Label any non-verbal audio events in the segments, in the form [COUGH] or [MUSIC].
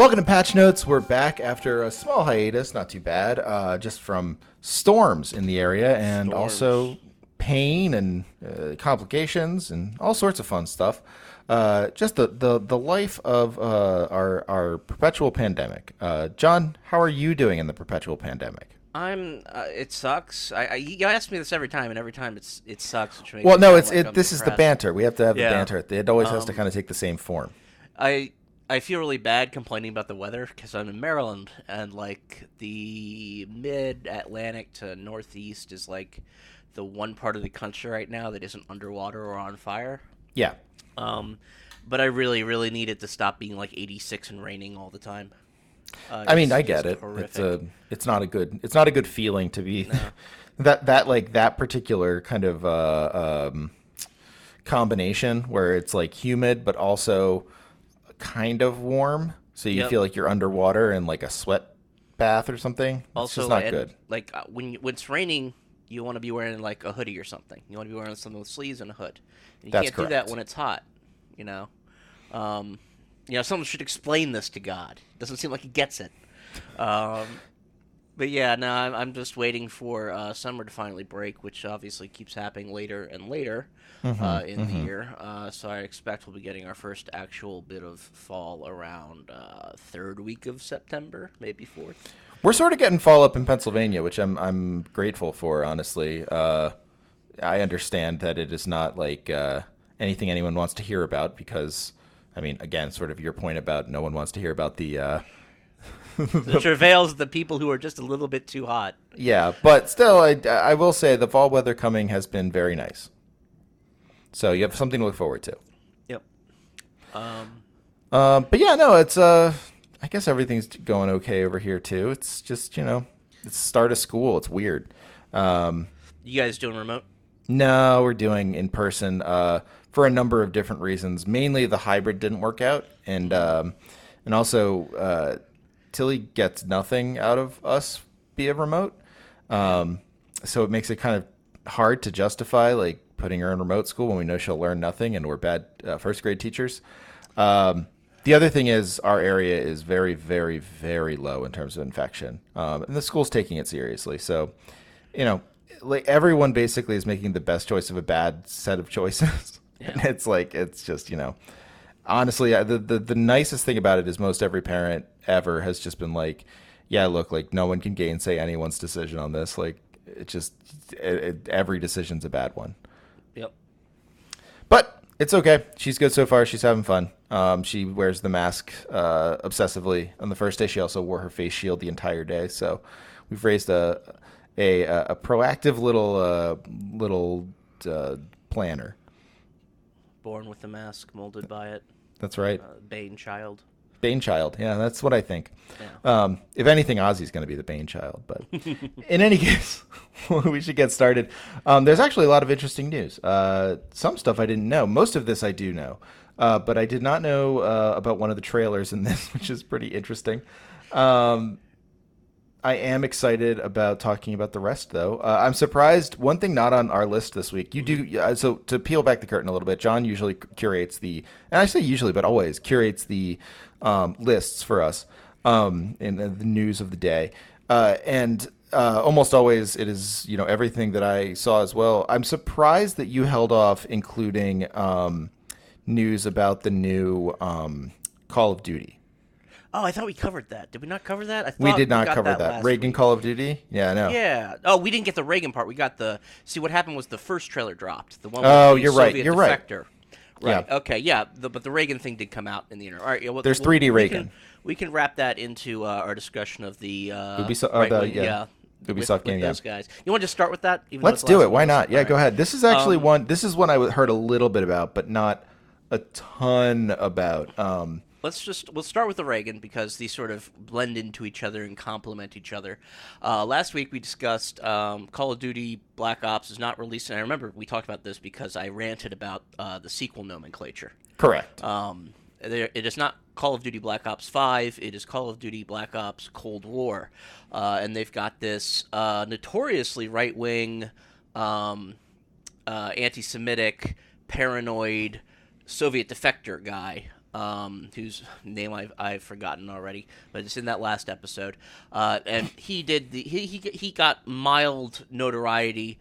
Welcome to Patch Notes. We're back after a small hiatus, not too bad, uh, just from storms in the area and also pain and uh, complications and all sorts of fun stuff. Uh, just the, the, the life of uh, our, our perpetual pandemic. Uh, John, how are you doing in the perpetual pandemic? I'm. Uh, it sucks. I, I you ask me this every time, and every time it's it sucks. Well, no, it's like it. I'm This is the banter. We have to have Yeah. the banter. It always has to Um, kind of take the same form. I I feel really bad complaining about the weather because I'm in Maryland, and like the mid Atlantic to northeast is like the one part of the country right now that isn't underwater or on fire. Yeah. Um, but I really, really need it to stop being like 86 and raining all the time. Uh, I mean, I get it. It's a, it's not a good, it's not a good feeling to be [LAUGHS] that that like that particular kind of uh, um, combination where it's like humid but also kind of warm, so you Yep. feel like you're underwater in like a sweat bath or something. It's also just not and, good. Like uh, when you- when it's raining, you want to be wearing like a hoodie or something. You want to be wearing something with sleeves and a hood. You That's can't do that when it's hot. You know, um, you know, someone should explain this to God. Doesn't seem like he gets it. Um, but yeah, no, I'm, I'm just waiting for uh, summer to finally break, which obviously keeps happening later and later Mm-hmm, uh, in the year. Uh, so I expect we'll be getting our first actual bit of fall around uh, third week of September, maybe fourth. We're sort of getting fall up in Pennsylvania, which I'm I'm grateful for. Honestly, uh, I understand that it is not like uh, anything anyone wants to hear about because, I mean, again, sort of your point about no one wants to hear about the. Uh, [LAUGHS] the travails of the people who are just a little bit too hot. yeah, but still, I, I will say the fall weather coming has been very nice. So you have something to look forward to. Yep. Um, Um, but yeah, no, it's uh, I guess everything's going okay over here too. It's just you know, it's start of school. It's weird. Um, you guys doing remote? No, we're doing in person uh, for a number of different reasons. Mainly, the hybrid didn't work out, and um, and also uh, Tilly gets nothing out of us via remote, um, so it makes it kind of hard to justify like putting her in remote school when we know she'll learn nothing, and we're bad uh, first grade teachers. Um, the other thing is our area is very, very, very low in terms of infection, um, and the school's taking it seriously. So, you know, like everyone basically is making the best choice of a bad set of choices. [LAUGHS] and it's like it's just you know, honestly, the, the the nicest thing about it is most every parent ever has just been like, yeah, look, like no one can gainsay anyone's decision on this. Like it just it, it, every decision's a bad one. Yep. But it's okay. She's good so far. She's having fun. Um, she wears the mask uh, obsessively. On the first day, she also wore her face shield the entire day. So we've raised a a, a proactive little uh, little uh, planner. Born with the mask, molded by it. That's right. Uh, Bane child. Bane child. Yeah, that's what I think. Yeah. Um, if anything, Ozzy's going to be the Bane child. But [LAUGHS] in any case, [LAUGHS] we should get started. Um, there's actually a lot of interesting news. Uh, some stuff I didn't know. Most of this I do know. Uh, but I did not know uh, about one of the trailers in this, [LAUGHS] which is pretty interesting. Um, I am excited about talking about the rest, though. Uh, I'm surprised. One thing not on our list this week. You do uh, so to peel back the curtain a little bit. John usually curates the, and I say usually, but always curates the um, lists for us um, in the the news of the day, uh, and uh, almost always it is you know everything that I saw as well. I'm surprised that you held off including um, news about the new um, Call of Duty. Oh, I thought we covered that. Did we not cover that? I We did not got cover that. last Reagan week. Call of Duty. Yeah, no. Yeah. Oh, we didn't get the Reagan part. We got the. See, what happened was the first trailer dropped. The one. Oh, the you're right, you're right. defector. Right. Yeah. Okay. Yeah. The, but the Reagan thing did come out in the internet. All right. Yeah, well, There's well, 3D we Reagan. Can, we can wrap that into uh, our discussion of the uh, Ubisoft- or right the- wing- yeah, with- Ubisoft with game, yeah. those guys. You want to just start with that? Even Let's do it. Why not? Yeah, All go ahead. This is actually Um, one. This is one I heard a little bit about, but not a ton about. Um, let's just we'll start with the Reagan because these sort of blend into each other and complement each other. Uh, last week we discussed um, Call of Duty Black Ops is not released, and I remember we talked about this because I ranted about uh, the sequel nomenclature. Correct. Um, there, it is not Call of Duty Black Ops 5, it is Call of Duty Black Ops Cold War. Uh, and they've got this uh, notoriously right wing, um, uh, anti Semitic, paranoid Soviet defector guy. Um, whose name I've, I've forgotten already, but it's in that last episode. Uh, and he did the he, he he got mild notoriety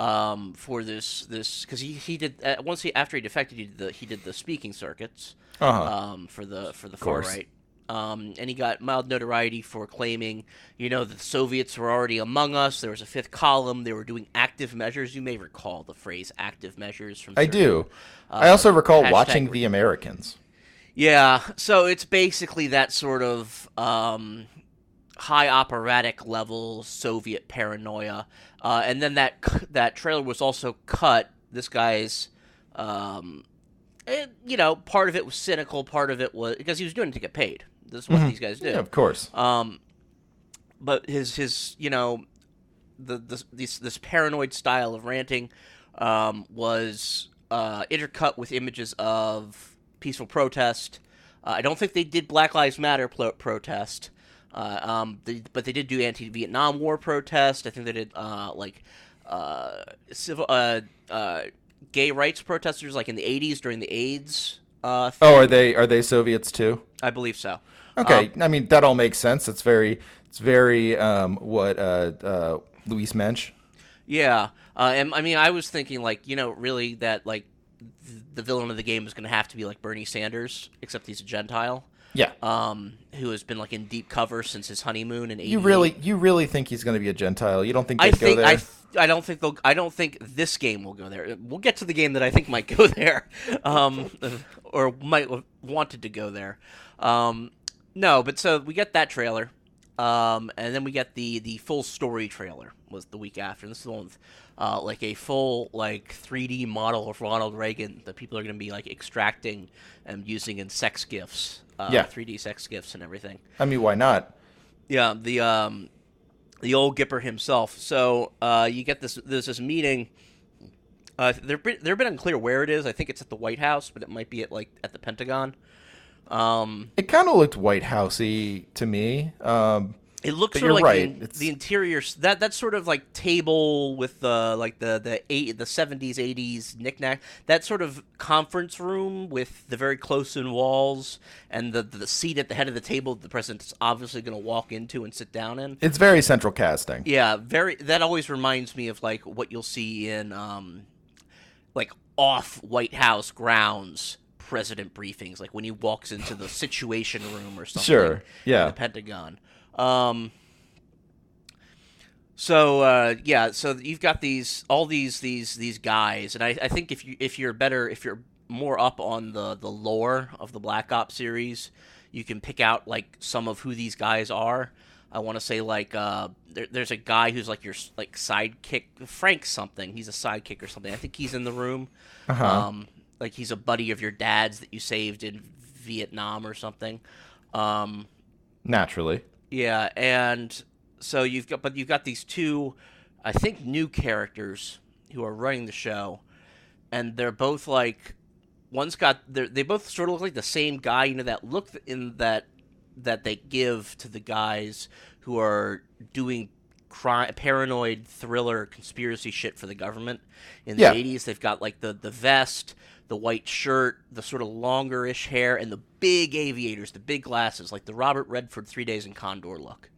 um, for this this because he, he did uh, once he after he defected he did the he did the speaking circuits Uh-huh. um, for the for the far right. Um, and he got mild notoriety for claiming, you know, the Soviets were already among us. There was a fifth column. They were doing active measures. You may recall the phrase "active measures" from. I certain- do. I also recall watching re- The Americans. Yeah, so it's basically that sort of um, high operatic level Soviet paranoia, uh, and then that that trailer was also cut. This guy's, um, and, you know, part of it was cynical, part of it was because he was doing it to get paid. This is what these guys do. Yeah, of course. Um, but his his you know the, the this this paranoid style of ranting um, was uh, intercut with images of peaceful protest. Uh, I don't think they did Black Lives Matter plo- protest, uh, um, they, but they did do anti-Vietnam War protest. I think they did uh, like uh, civil uh, uh, gay rights protesters, like in the '80s during the AIDS. Uh, thing. Oh, are they are they Soviets too? I believe so. Okay, Um, I mean that all makes sense. It's very it's very um, what uh, uh, Louise Mensch. Yeah, uh, and I mean, I was thinking like, you know, really that like the villain of the game is going to have to be like Bernie Sanders, except he's a Gentile, Yeah. um, who has been like in deep cover since his honeymoon in. you really you really think he's going to be a Gentile? You don't think they'd go think there? I. Th- I don't think they'll. I don't think this game will go there. We'll get to the game that I think might go [LAUGHS] there, um, [LAUGHS] or might have wanted to go there. Um, no, but so we get that trailer, um, and then we get the the full story trailer was the week after. This is the one with uh, like a full like 3D model of Ronald Reagan that people are going to be like extracting and using in sex gifs. Uh, Yeah. 3D sex gifs and everything. I mean, why not? Yeah, the um, the old Gipper himself. So uh, you get this. There's this meeting. Uh, they're been- they're been unclear where it is. I think it's at the White House, but it might be at like at the Pentagon. Um, It kind of looked White Housey to me. Um, it looks But sort of like right, the, the interior. That that sort of like table with the like the the eight the seventies eighties knickknack. That sort of conference room with the very close in walls and the the seat at the head of the table that the president's obviously going to walk into and sit down in. it's very central casting. Yeah, very. That always reminds me of like what you'll see in um, like off White House grounds president briefings, like when he walks into the Situation Room or something. Sure, in yeah. the Pentagon. Um. So uh, yeah, so you've got these all these these these guys, and I, I think if you if you're better if you're more up on the the lore of the Black Ops series, you can pick out like some of who these guys are. I want to say like uh, there, there's a guy who's like your like sidekick, Frank something. He's a sidekick or something. I think he's in the room. Uh-huh. Um, like he's a buddy of your dad's that you saved in Vietnam or something. Um, Naturally. Yeah, and so you've got, but you've got these two, I think, new characters who are running the show, and they're both like, one's got, they're, they both sort of look like the same guy. You know that look in that that they give to the guys who are doing crime, paranoid thriller conspiracy shit for the government in the Yeah. 80s. They've got like the the vest, the white shirt, the sort of longer-ish hair, and the big aviators, the big glasses, like the Robert Redford Three Days in Condor look.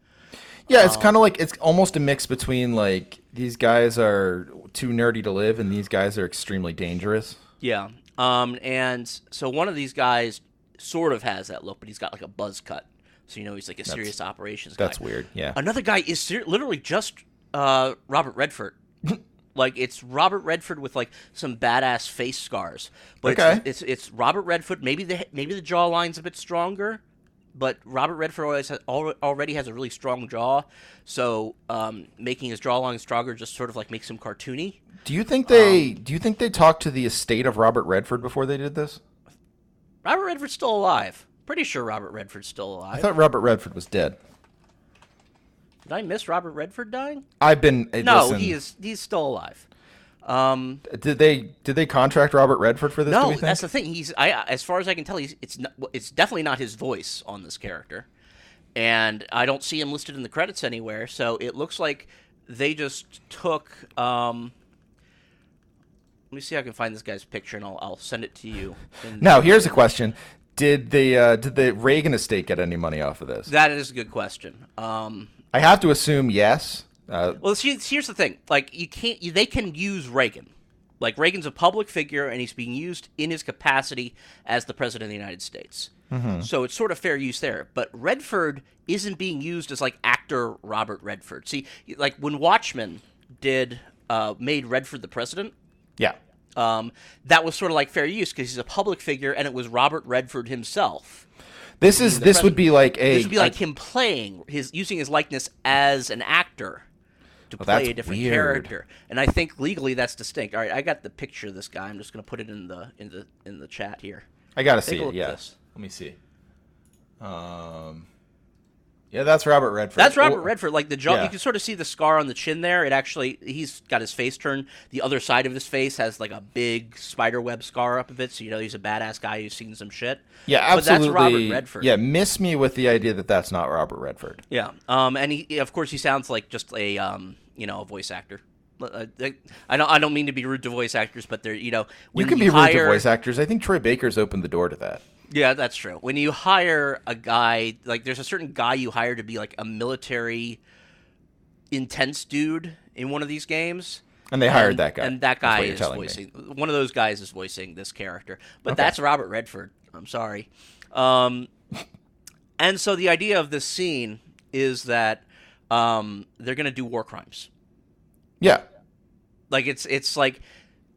Yeah, Um, it's kind of like it's almost a mix between like these guys are too nerdy to live and these guys are extremely dangerous. Yeah. Um, and so one of these guys sort of has that look, but he's got like a buzz cut, so you know he's like a serious operations guy. That's weird. Yeah. Another guy is ser- literally just uh, Robert Redford. [LAUGHS] like it's Robert Redford with like some badass face scars, but Okay. it's, it's it's Robert Redford. Maybe the maybe the jawline's a bit stronger, but Robert Redford always has, al- already has a really strong jaw, so um, making his jawline stronger just sort of like makes him cartoony. Do you think they Um, do you think they talked to the estate of Robert Redford before they did this? Robert Redford's still alive. Pretty sure Robert Redford's still alive. I thought Robert Redford was dead. Did I miss Robert Redford dying? I've been uh, No, listen, he is. He's still alive. Um, Did they did they contract Robert Redford for this? no, that's the thing. He's. I, as far as I can tell, he's. It's. Not, it's definitely not his voice on this character, and I don't see him listed in the credits anywhere. So it looks like they just took. Um, let me see if I can find this guy's picture, and I'll, I'll send it to you. Now here's a question: Did the uh, did the Reagan estate get any money off of this? That is a good question. Um, I have to assume yes. Uh, Well, see, here's the thing: like, you can't. You, they can use Reagan. Like, Reagan's a public figure, and he's being used in his capacity as the president of the United States. So it's sort of fair use there. But Redford isn't being used as like actor Robert Redford. See, like when Watchmen did uh, made Redford the president. yeah. Um, that was sort of like fair use because he's a public figure, and it was Robert Redford himself. This is this would be like a. This would be like him playing his using his likeness as an actor to Oh, play a different weird. character. And I think legally that's distinct. All right, I got the picture of this guy. I'm just going to put it in the in the in the chat here. I gotta Take see a it. Yes, Yeah. Let me see. Um. Yeah, that's Robert Redford. That's Robert Or- Redford. Like the jaw, Yeah. you can sort of see the scar on the chin there. It actually, he's got his face turned. The other side of his face has like a big spider web scar up of it, so you know he's a badass guy who's seen some shit. Yeah, But absolutely. that's Robert Redford. Yeah, miss me with the idea that that's not Robert Redford. Yeah. Um, and he, of course, he sounds like just a, um, you know, a voice actor. Uh, I don't, I don't mean to be rude to voice actors, but they're, you know, you can be rude to voice actors. I think Troy Baker's opened the door to that. Yeah, that's true. When you hire a guy, like there's a certain guy you hire to be like a military intense dude in one of these games. And they hired and, that guy. And that guy is telling me. voicing one of those guys is voicing this character. But Okay. that's Robert Redford. I'm sorry. Um, [LAUGHS] and so the idea of this scene is that um, they're going to do war crimes. Yeah. Like it's it's like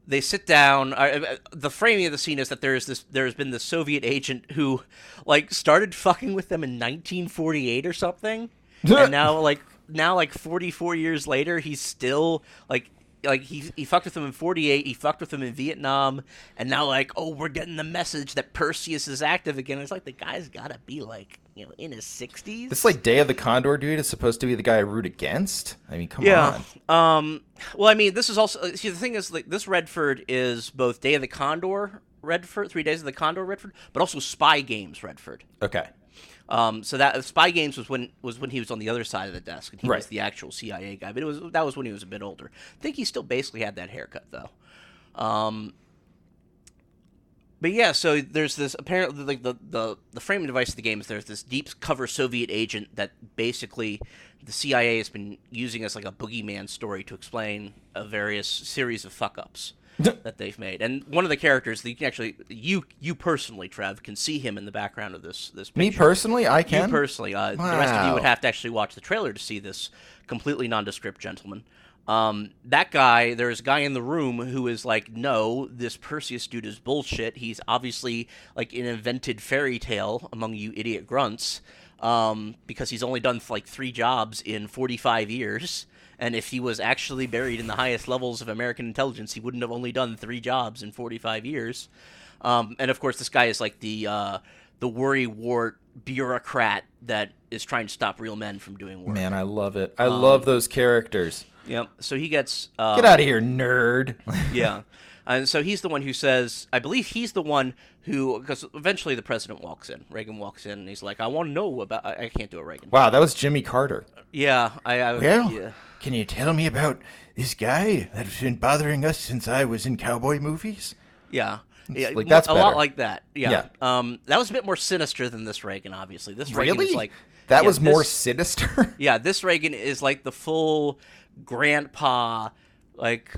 they sit down. Uh, uh, the framing of the scene is that there's this there's been the Soviet agent who like started fucking with them in 1948 or something, [LAUGHS] and now like now like 44 years later he's still like like he he fucked with them in 48 he fucked with them in vietnam and now like oh we're getting the message that perseus is active again it's like the guy's gotta be like you know in his 60s This like Day of the Condor dude is supposed to be the guy I root against. I mean, come yeah. on. Um. Well, I mean, this is also see the thing is like this Redford is both Day of the Condor Redford, Three Days of the Condor Redford, but also Spy Games Redford. Okay. Um. So that Spy Games was when was when he was on the other side of the desk and he was the actual CIA guy. But it was that was when he was a bit older. I think he still basically had that haircut though. Um. But yeah, so there's this apparently like the, the the framing device of the game is there's this deep cover Soviet agent that basically the CIA has been using as like a boogeyman story to explain a various series of fuck ups that they've made. And one of the characters that you can actually you you personally, Trev, can see him in the background of this this Me personally, I can. You personally, uh, the rest of you would have to actually watch the trailer to see this completely nondescript gentleman. Um, that guy, there's a guy in the room who is like, no, this Perseus dude is bullshit. He's obviously like an invented fairy tale among you idiot grunts, um, because he's only done like three jobs in 45 years. And if he was actually buried in the highest levels of American intelligence, he wouldn't have only done three jobs in 45 years. Um, and of course, this guy is like the uh, the worry wart bureaucrat that is trying to stop real men from doing work. Man, I love it. I Um, love those characters. Yep. So he gets uh, Get out of here, nerd. [LAUGHS] yeah, and so he's the one who says, I believe he's the one who, because eventually the president walks in. Reagan walks in, and he's like, I want to know about. I, I can't do it, Reagan. wow, that was Jimmy Carter. Yeah, I. I Well, yeah. can you tell me about this guy that's been bothering us since I was in cowboy movies? Yeah. Yeah, like, that's a lot like that. Yeah. Yeah. Um, that was a bit more sinister than this Reagan. Obviously, this Reagan Really? is like that yeah, was more sinister. [LAUGHS] Yeah, this Reagan is like the full grandpa, like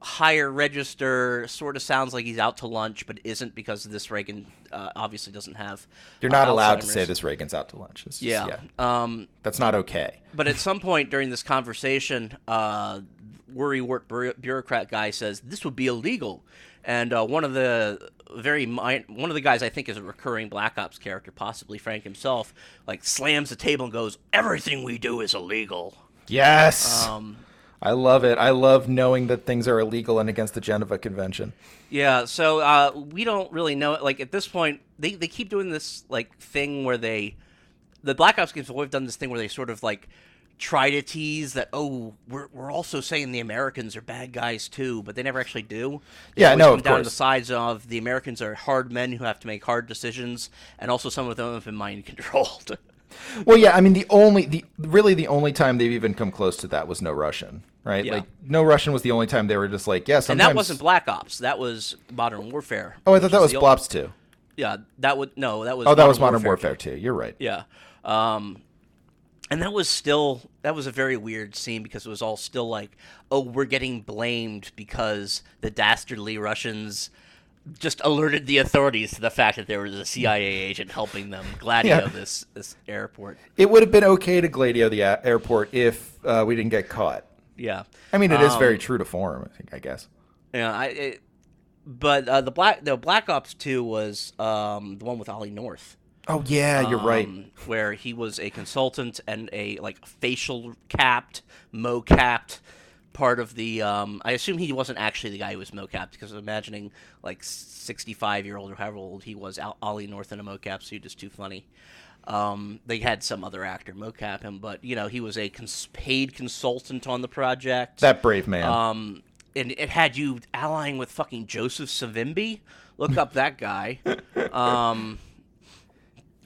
higher register. Sort of sounds like he's out to lunch, but isn't because this Reagan uh, obviously doesn't have. You're uh, not allowed to say this Reagan's out to lunch. It's just- Yeah. Um, That's not okay. but at some point during this conversation, uh, worry wart bureaucrat guy says this would be illegal, and uh, one of the very mi- one of the guys I think is a recurring Black Ops character, possibly Frank himself, like slams the table and goes, "Everything we do is illegal." Yes. Um, I love it. I love knowing that things are illegal and against the Geneva Convention. Yeah, so uh, we don't really know. Like at this point, they they keep doing this like thing where they, the Black Ops games have always done this thing where they sort of like try to tease that oh we're we're also saying the Americans are bad guys too, but they never actually do. They Yeah, no, come down course. the sides of the Americans are hard men who have to make hard decisions, and also some of them have been mind controlled. [LAUGHS] Well, yeah, I mean the only the really the only time they've even come close to that was No Russian, right? Yeah. Like No Russian was the only time they were just like, yeah, and that wasn't Black Ops. That was Modern Warfare. Oh, I thought that was the old- Blops too. Yeah, that would no, that was. Oh, that was Modern Warfare too. You're right. Yeah. Um, and that was still that was a very weird scene because it was all still like, oh, we're getting blamed because the dastardly Russians just alerted the authorities to the fact that there was a CIA agent helping them gladio Yeah. this this airport. It would have been okay to gladio the a- airport if uh, we didn't get caught. Yeah. I mean, it is Um, very true to form. I think. I guess. Yeah, I. It, but uh, the black the Black Ops Two was um, the one with Ollie North. Oh yeah, you're right. um, Where he was a consultant and a like facial capped, mo capped part of the. Um, I assume he wasn't actually the guy who was mo capped because I'm imagining like 65 year old or however old he was, Ollie North in a mocap suit is too funny. Um, they had some other actor mocap him, but you know he was a cons- paid consultant on the project. That brave man. Um, and it had you allying with fucking Joseph Savimbi. Look up that guy. Um,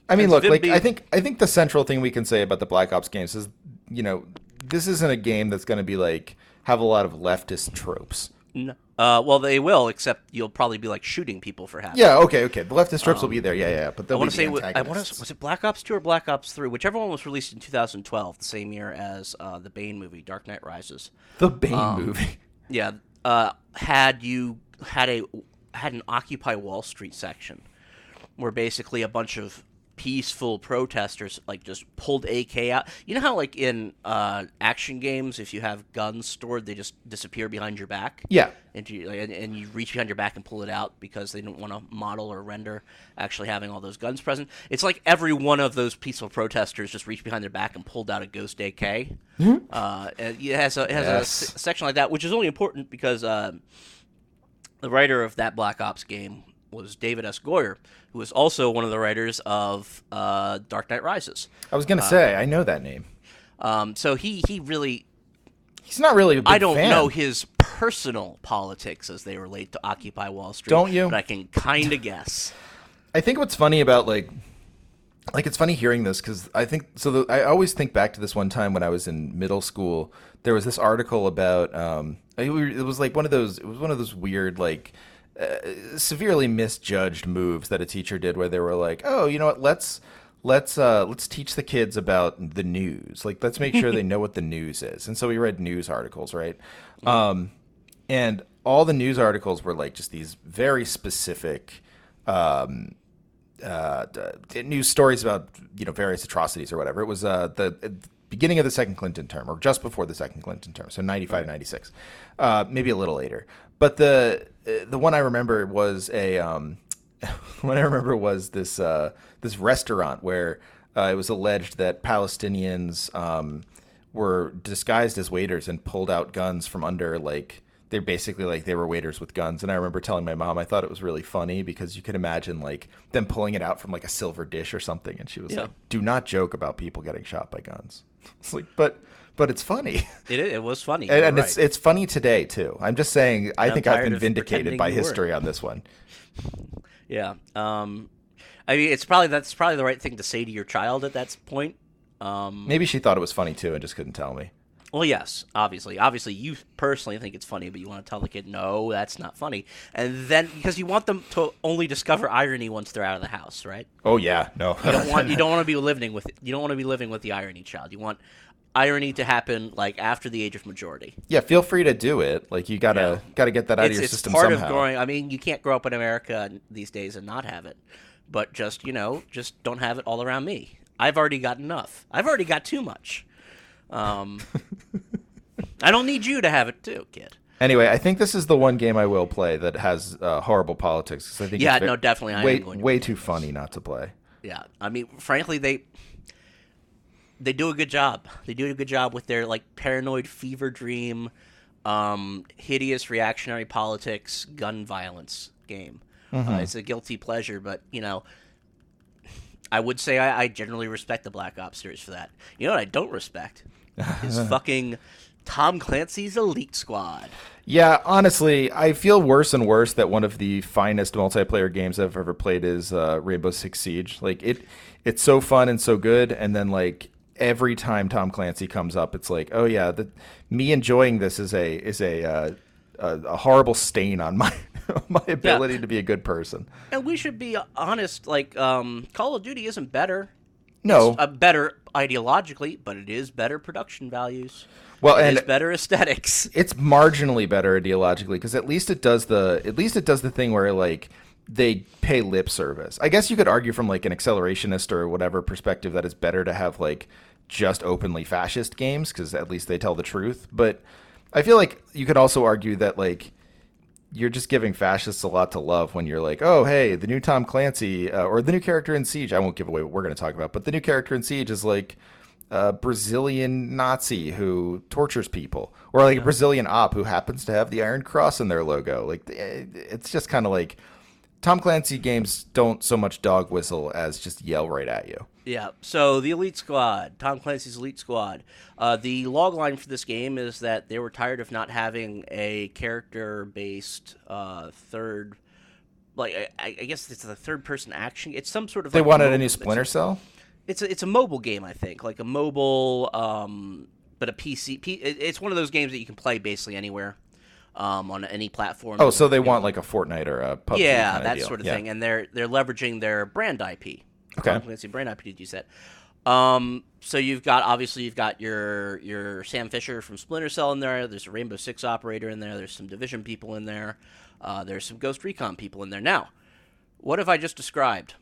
I mean, look, like I think I think the central thing we can say about the Black Ops games is, you know, this isn't a game that's going to be like have a lot of leftist tropes. n- uh, well, they will, except you'll probably be like shooting people for half. Yeah, okay, okay. The leftist tropes will be there. Yeah, yeah. But Um, I want to say, I want to. was it Black Ops Two or Black Ops Three, whichever one was released in 2012, the same year as uh, the Bane movie, Dark Knight Rises. the Bane um, movie. [LAUGHS] Yeah, uh, had you had a had an Occupy Wall Street section, where basically a bunch of peaceful protesters like just pulled AK out. You know how like in uh, action games, if you have guns stored, they just disappear behind your back. Yeah. And you, and, and you reach behind your back and pull it out because they don't want to model or render actually having all those guns present. It's like every one of those peaceful protesters just reached behind their back and pulled out a Ghost AK. Uh, and it has a it has Yes. s- section like that, which is only important because uh, the writer of that Black Ops game was David S. Goyer, who was also one of the writers of uh, Dark Knight Rises. I was gonna say I know that name. Um, so he he really He's not really a big I don't know his personal politics as they relate to Occupy Wall Street. Don't you? But I can kind of guess. [LAUGHS] I think what's funny about like like it's funny hearing this because I think so. The, I always think back to this one time when I was in middle school. There was this article about um, it it was like one of those. It was one of those weird like uh, severely misjudged moves that a teacher did where they were like, oh, you know what? Let's let's uh, let's teach the kids about the news. Like let's make sure they [LAUGHS] know what the news is. And so we read news articles, right? Um, and all the news articles were like just these very specific um, uh, news stories about you know various atrocities or whatever. It was uh, the uh, beginning of the second Clinton term, or just before the second Clinton term, so 95, 96, uh, maybe a little later. But the the one I remember was a um, [LAUGHS] what I remember was this uh, this restaurant where uh, it was alleged that Palestinians um, were disguised as waiters and pulled out guns from under like they're basically like they were waiters with guns. And i remember telling my mom i thought it was really funny because you could imagine like them pulling it out from like a silver dish or something. And she was Yeah. like do not joke about people getting shot by guns. [LAUGHS] It's like but but it's funny It, it was funny. and, and it's right. it's funny today too i'm just saying i think i've been vindicated by you were. history on this one [LAUGHS] yeah. Um, I mean, it's probably that's probably the right thing to say to your child at that point. Um, maybe she thought it was funny too and just couldn't tell me Well, yes, obviously. Obviously, you personally think it's funny, but you want to tell the kid, no, that's not funny. And then, because you want them to only discover irony once they're out of the house, right? oh yeah no You don't [LAUGHS] want you don't want to be living with you don't want to be living with the irony child. You want irony to happen like after the age of majority. yeah feel free to do it like you gotta gotta get that out It's, of your it's system part somehow of growing. I mean, you can't grow up in America these days and not have it. But just you know, just don't have it all around me. I've already got enough. I've already got too much. Um, [LAUGHS] I don't need you to have it too, kid. Anyway, I think this is the one game I will play that has uh, horrible politics. I think Yeah, it's no, definitely I am way going to way too funny not to play. Yeah, I mean, frankly, they they do a good job. They do a good job with their like paranoid fever dream, um, hideous reactionary politics, gun violence game. Uh, it's a guilty pleasure, but you know, I would say I, I generally respect the Black Ops series for that. You know what I don't respect is [LAUGHS] fucking Tom Clancy's Elite Squad. Yeah, honestly, I feel worse and worse that one of the finest multiplayer games I've ever played is uh, Rainbow Six Siege. Like it, it's so fun and so good, and then like every time Tom Clancy comes up, it's like, oh yeah, the, me enjoying this is a is a uh, a, a horrible stain on my [LAUGHS] my ability to be a good person. And we should be honest, like um, Call of Duty isn't better. No, It's uh, better ideologically, but it is better production values. well, It and is better aesthetics. [LAUGHS] it's marginally better ideologically because at least it does the at least it does the thing where like they pay lip service. I guess you could argue from like an accelerationist or whatever perspective that it's better to have like just openly fascist games because at least they tell the truth. But I feel like you could also argue that like you're just giving fascists a lot to love when you're like, oh, hey, the new Tom Clancy uh, or the new character in Siege. I won't give away what we're going to talk about, but the new character in Siege is like a Brazilian Nazi who tortures people, or like a Brazilian op who happens to have the Iron Cross in their logo. Like, eh, it's just kind of like Tom Clancy games don't so much dog whistle as just yell right at you. Yeah. So the Elite Squad, Tom Clancy's Elite Squad. Uh, the log line for this game is that they were tired of not having a character-based uh, third, like I, I guess it's the third-person action. It's some sort of. They like, wanted a mobile- new it's Splinter Cell. It's a, it's a mobile game, I think, like a mobile, um, but a PC. P, it's one of those games that you can play basically anywhere, um, on any platform. Oh, so they want like a Fortnite or a PUBG yeah, that deal. sort of Yeah. thing, and they're they're leveraging their brand IP. Okay. Clancy brand IP. Did you said? Um, so you've got obviously you've got your your Sam Fisher from Splinter Cell in there. There's a Rainbow Six operator in there. There's some Division people in there. Uh, there's some Ghost Recon people in there. Now, what have I just described?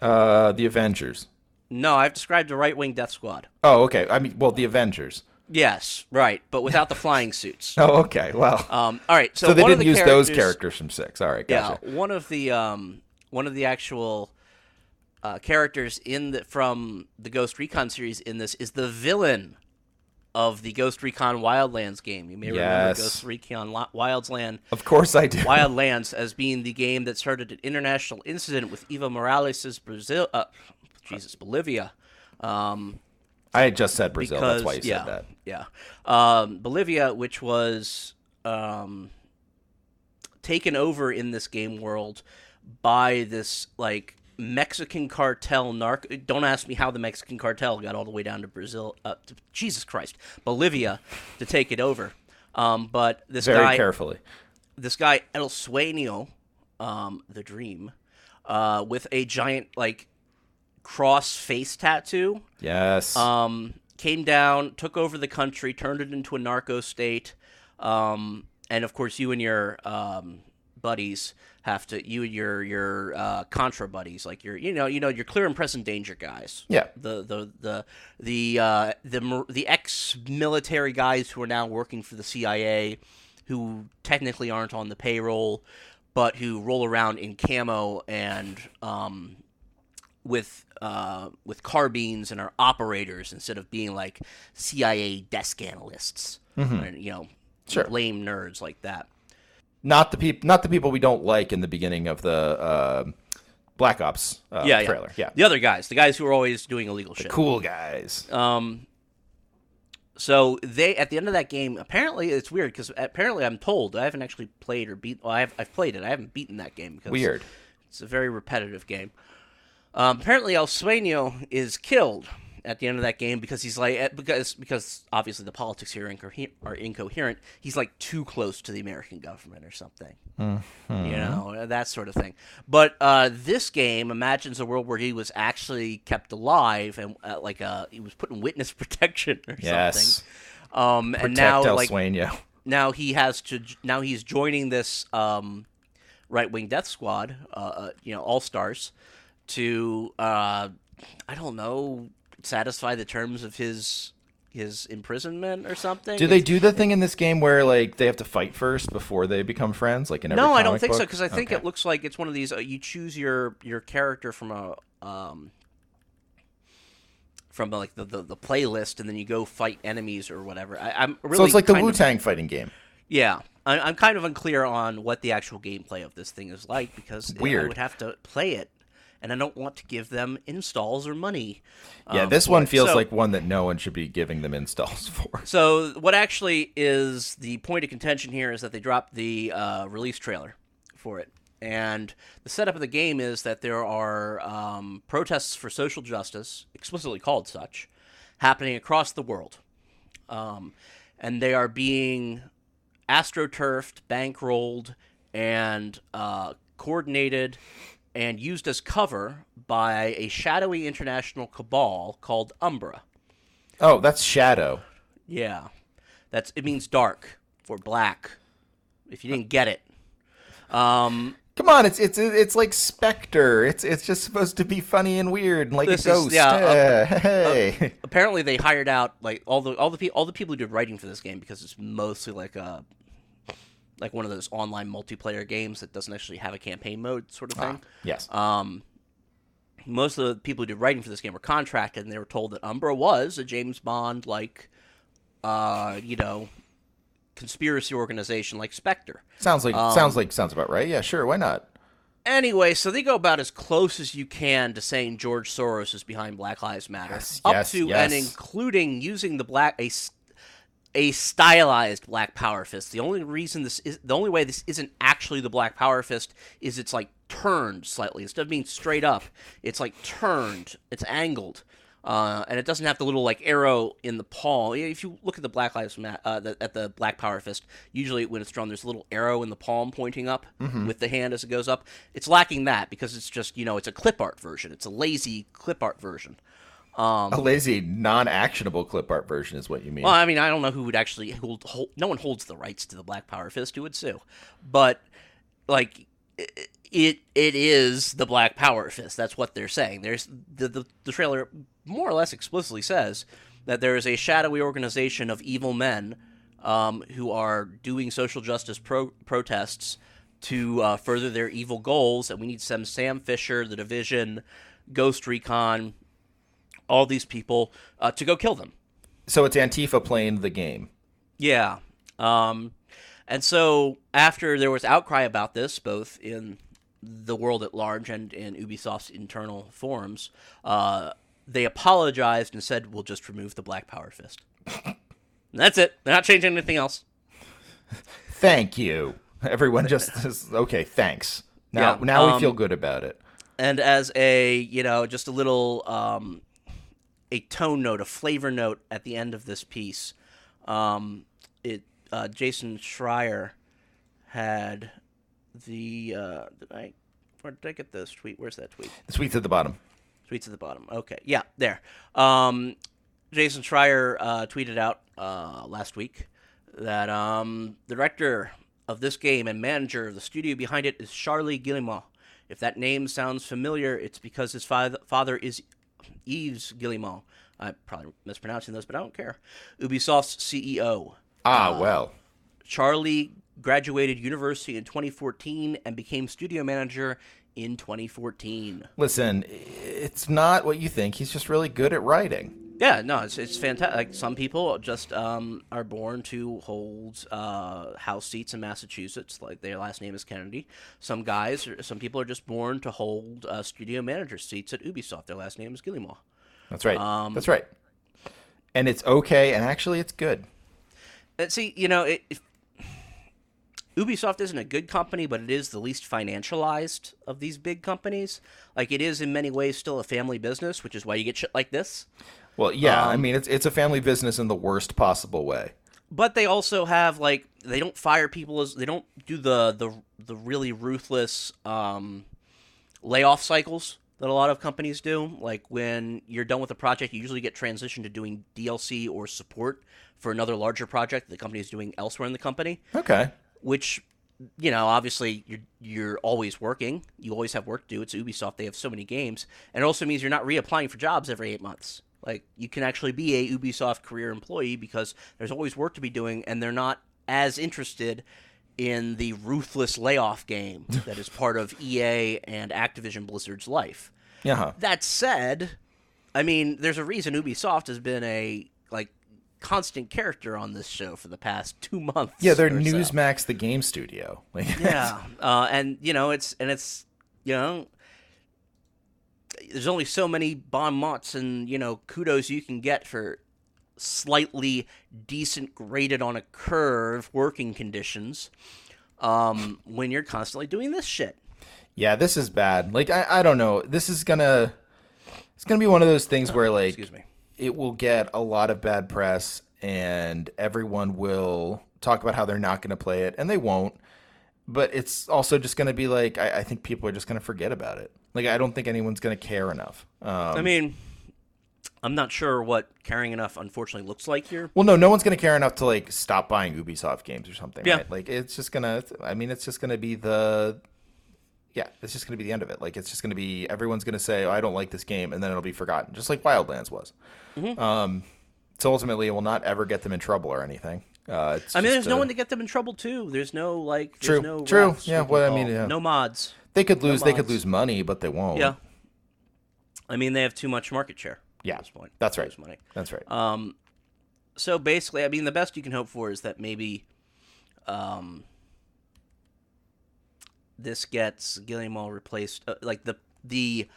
Uh, the Avengers. No, I've described the right wing Death Squad. Oh, okay. I mean, well, the Avengers. Yes, right, but without the flying suits. [LAUGHS] Oh, okay. Well, Um, all right, so, so they one didn't the use those characters- from six. All right, gotcha. Yeah, one of the um, one of the actual uh, characters in the from the Ghost Recon series in this is the villain of the Ghost Recon Wildlands game. You may remember Ghost Recon Wildlands Of course I do. [LAUGHS] Wildlands as being the game that started an international incident with Evo Morales' Brazil, uh, Jesus Bolivia. Um, I had just said Brazil. because That's why you yeah, said that. yeah, um, Bolivia, which was um, taken over in this game world by this like Mexican cartel narc. Don't ask me how the Mexican cartel got all the way down to Brazil. Uh, to, Jesus Christ, Bolivia to take it over. Um, but this Very guy, carefully. this guy El Sueño, um, the Dream, uh, with a giant like cross face tattoo Yes. um, came down, took over the country, turned it into a narco state, um, and of course, you and your um, buddies have to. You and your your uh, contra buddies, like your you know you know your clear and present danger guys. Yeah. The the the the uh, the the ex military guys who are now working for the CIA, who technically aren't on the payroll, but who roll around in camo and um, with uh, with carbines and are operators instead of being like CIA desk analysts, and, you know, Mm-hmm. Sure. lame nerds like that. not the people. Not the people we don't like in the beginning of the uh, Black Ops uh, yeah, trailer. yeah, Yeah. The other guys, the guys who are always doing illegal shit. Cool guys. Um, so they at the end of that game, apparently it's weird because apparently I'm told I haven't actually played or beat. Well, I've I've played it. I haven't beaten that game because Weird. It's a very repetitive game. Um, apparently, El Sueño is killed at the end of that game because he's like eh, because because obviously the politics here are, incoher- are incoherent. He's like too close to the American government or something, you know that sort of thing. But uh, this game imagines a world where he was actually kept alive and uh, like uh, he was put in witness [LAUGHS] protection or Yes. something. Um, and Protect now El like Sueño. now he has to now he's joining this um, right wing death squad uh, uh, you know all stars to uh, i don't know satisfy the terms of his his imprisonment or something Do they do the thing in this game where like they have to fight first before they become friends? Like in every no i don't think so because i think Okay. it looks like it's one of these uh, you choose your your character from a um, from like the, the, the playlist, and then you go fight enemies or whatever. I, I'm really so it's like the Wu Tang fighting game. yeah, I, I'm kind of unclear on what the actual gameplay of this thing is like because I would have to play it, and I don't want to give them installs or money. Yeah, um, this one it. feels So- like one that no one should be giving them installs [LAUGHS] for. So what actually is the point of contention here is that they dropped the uh, release trailer for it, and the setup of the game is that there are um, protests for social justice, explicitly called such, happening across the world, um, and they are being astroturfed, bankrolled, and uh, coordinated and used as cover by a shadowy international cabal called Umbra. Oh, that's Shadow. Yeah, that's it means dark or black. If you didn't get it, um, Come on, it's it's it's like Spectre. It's it's just supposed to be funny and weird, and like This a is- ghost. yeah, Eh, hey. apparently they hired out like all the all the pe- all the people who did writing for this game because it's mostly like a like one of those online multiplayer games that doesn't actually have a campaign mode sort of thing. yes. Um, most of the people who did writing for this game were contracted, and they were told that Umbra was a James Bond like, uh, you know, conspiracy organization like Spectre. sounds like um, sounds like sounds about right. Yeah, sure. Why not? Anyway, so they go about as close as you can to saying George Soros is behind Black Lives Matter, Yes, up yes, to yes. and including using the black a a stylized Black Power Fist. The only reason this is the only way this isn't actually the Black Power Fist is it's like turned slightly instead of being straight up. It's like turned. It's angled. Uh, and it doesn't have the little like arrow in the palm. If you look at the Black Lives Ma- uh, the, at the Black Power Fist, usually when it's drawn, there's a little arrow in the palm pointing up with the hand as it goes up. It's lacking that because it's just you know it's a clip art version. It's a lazy clip art version. Um, A lazy, non-actionable clip art version is what you mean. Well, I mean, I don't know who would actually hold, hold. No one holds the rights to the Black Power Fist. Who would sue? But like, it it is the Black Power Fist. That's what they're saying. There's the the, the trailer more or less explicitly says that there is a shadowy organization of evil men um, who are doing social justice pro- protests to uh, further their evil goals, and we need some Sam Fisher, the Division, Ghost Recon, all these people uh, to go kill them. so it's Antifa playing the game. Yeah. Um, and so after there was outcry about this, both in the world at large and in Ubisoft's internal forums, uh, they apologized and said, "We'll just remove the Black Power Fist." [LAUGHS] that's it. They're not changing anything else. Thank you. Everyone just [LAUGHS] is, okay. Thanks. Now Yeah, now we um, feel good about it. And as a you know, just a little um, a tone note, a flavor note at the end of this piece, um, it uh, Jason Schreier had the uh, did I where did I get this tweet? Where's that tweet? The tweet's at the bottom. Tweets at the bottom. Okay, yeah, there. Um, Jason Schreier uh, tweeted out uh, last week that um, the director of this game and manager of the studio behind it is Charlie Guillemot. If that name sounds familiar, it's because his father, father is Yves Guillemot. I'm probably mispronouncing those, but I don't care. Ubisoft's CEO. Ah, well. Charlie graduated university in 2014 and became studio manager in 2014. Listen, it's not what you think. He's just really good at writing. Yeah, no, it's it's fantastic. Like some people just um, are born to hold uh, house seats in Massachusetts, like their last name is Kennedy. Some guys, or some people are just born to hold uh, studio manager seats at Ubisoft. Their last name is Guillemot. That's right. Um, That's right. And it's okay, and actually, it's good. And see, you know, it, if, Ubisoft isn't a good company, but it is the least financialized of these big companies. Like it is in many ways still a family business, which is why you get shit like this. Well, yeah. I Um, mean, it's it's a family business in the worst possible way. but they also have like they don't fire people as they don't do the the the really ruthless um, layoff cycles that a lot of companies do. Like when you're done with a project, you usually get transitioned to doing DLC or support for another larger project that the company is doing elsewhere in the company. Okay. Which you know, obviously you're you're always working. You always have work to do. It's Ubisoft. They have so many games, and it also means you're not reapplying for jobs every eight months. Like you can actually be a Ubisoft career employee because there's always work to be doing, and they're not as interested in the ruthless layoff game [LAUGHS] that is part of EA and Activision Blizzard's life. Yeah. That said, I mean, there's a reason Ubisoft has been a like constant character on this show for the past two months. Yeah, they're or so. Newsmax, the game studio. Like, [LAUGHS] Yeah, uh, and you know it's and it's you know there's only so many bon mots and you know kudos you can get for slightly decent graded on a curve working conditions um, when you're constantly doing this shit. yeah, this is bad. Like, I, I don't know. This is gonna, it's gonna be one of those things where like, Excuse me. it will get a lot of bad press, and everyone will talk about how they're not going to play it, and they won't. But it's also just going to be like, I, I think people are just going to forget about it. Like, I don't think anyone's going to care enough. Um, I mean, I'm not sure what caring enough unfortunately looks like here. Well, no, no one's going to care enough to like stop buying Ubisoft games or something. Yeah. Right? Like it's just gonna. I mean, it's just gonna be the. Yeah, it's just gonna be the end of it. Like it's just gonna be everyone's gonna say, oh, "I don't like this game," and then it'll be forgotten, just like Wildlands was. Mm-hmm. Um, so ultimately, it will not ever get them in trouble or anything. Uh, it's I mean, there's no one to get them in trouble too. There's no like, True, there's no true. Yeah, What I mean, yeah. no mods. They could lose. they could lose money, but they won't. Yeah, I mean they have too much market share. Yeah, at this point. that's right. Money. That's right. Um, so basically, I mean, the best you can hope for is that maybe, um, this gets Guillemot replaced. Uh, like the the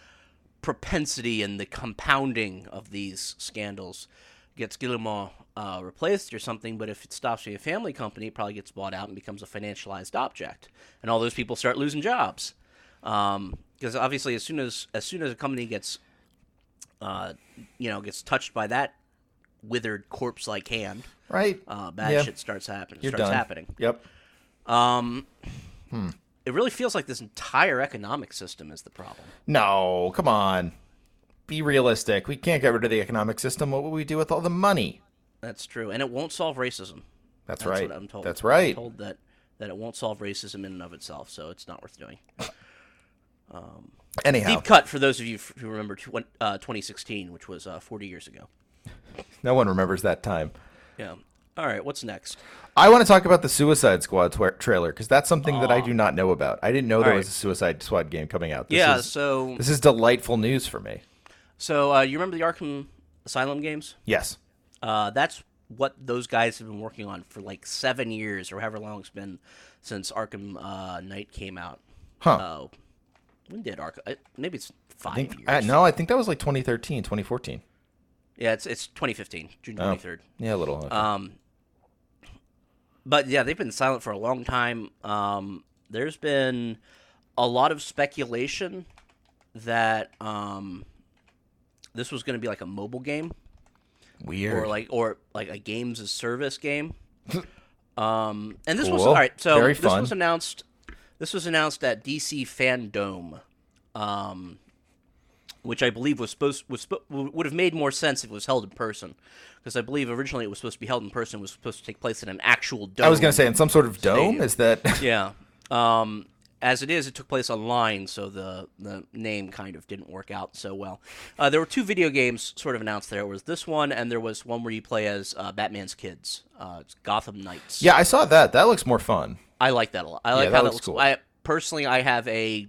propensity and the compounding of these scandals gets Guillemot uh, replaced or something. But if it stops being a family company, it probably gets bought out and becomes a financialized object, and all those people start losing jobs. Because obviously, as soon as as soon as a company gets uh, you know, gets touched by that withered corpse like hand, right. uh, bad Yeah. shit starts happening. You're starts done. happening. Yep. Um, it really feels like this entire economic system is the problem. No, come on. Be realistic. We can't get rid of the economic system. What will we do with all the money? That's true, and it won't solve racism. That's, That's right. what I'm told. That's right. I'm told that that it won't solve racism in and of itself, so it's not worth doing. [LAUGHS] um, Anyhow, Deep cut for those of you who remember tw- uh, 2016, which was uh, 40 years ago. [LAUGHS] no one remembers that time. Yeah. All right. What's next? I want to talk about the Suicide Squad trailer because that's something that I do not know about. I didn't know there All was a Suicide Squad game coming out. This yeah. is, so this is delightful news for me. So uh, you remember the Arkham Asylum games? Yes. Uh, that's what those guys have been working on for like seven years or however long it's been since Arkham uh, Knight came out. Huh. Uh, when did Arkham? uh, Maybe it's five I think, years. I, no, I think that was like 2013, 2014. Yeah, it's it's 2015, June Oh. 23rd. Yeah, a little. okay. Um, but yeah, they've been silent for a long time. Um, there's been a lot of speculation that um, this was going to be like a mobile game Weird. or like or like a games as service game. [LAUGHS] um, and this was all right. So Very this fun. was announced. This was announced at DC Fandome, um, which I believe was supposed was would have made more sense if it was held in person, because I believe originally it was supposed to be held in person. It was supposed to take place in an actual dome. I was going to say in some sort of dome. Stadium. Is that? Yeah. Um, as it is, it took place online, so the the name kind of didn't work out so well. Uh, there were two video games sort of announced. There It was this one, and there was one where you play as uh, Batman's kids. Uh, it's Gotham Knights. yeah, I saw that. That looks more fun. I like that a lot. I like that how that looks looks. cool. I personally, I have a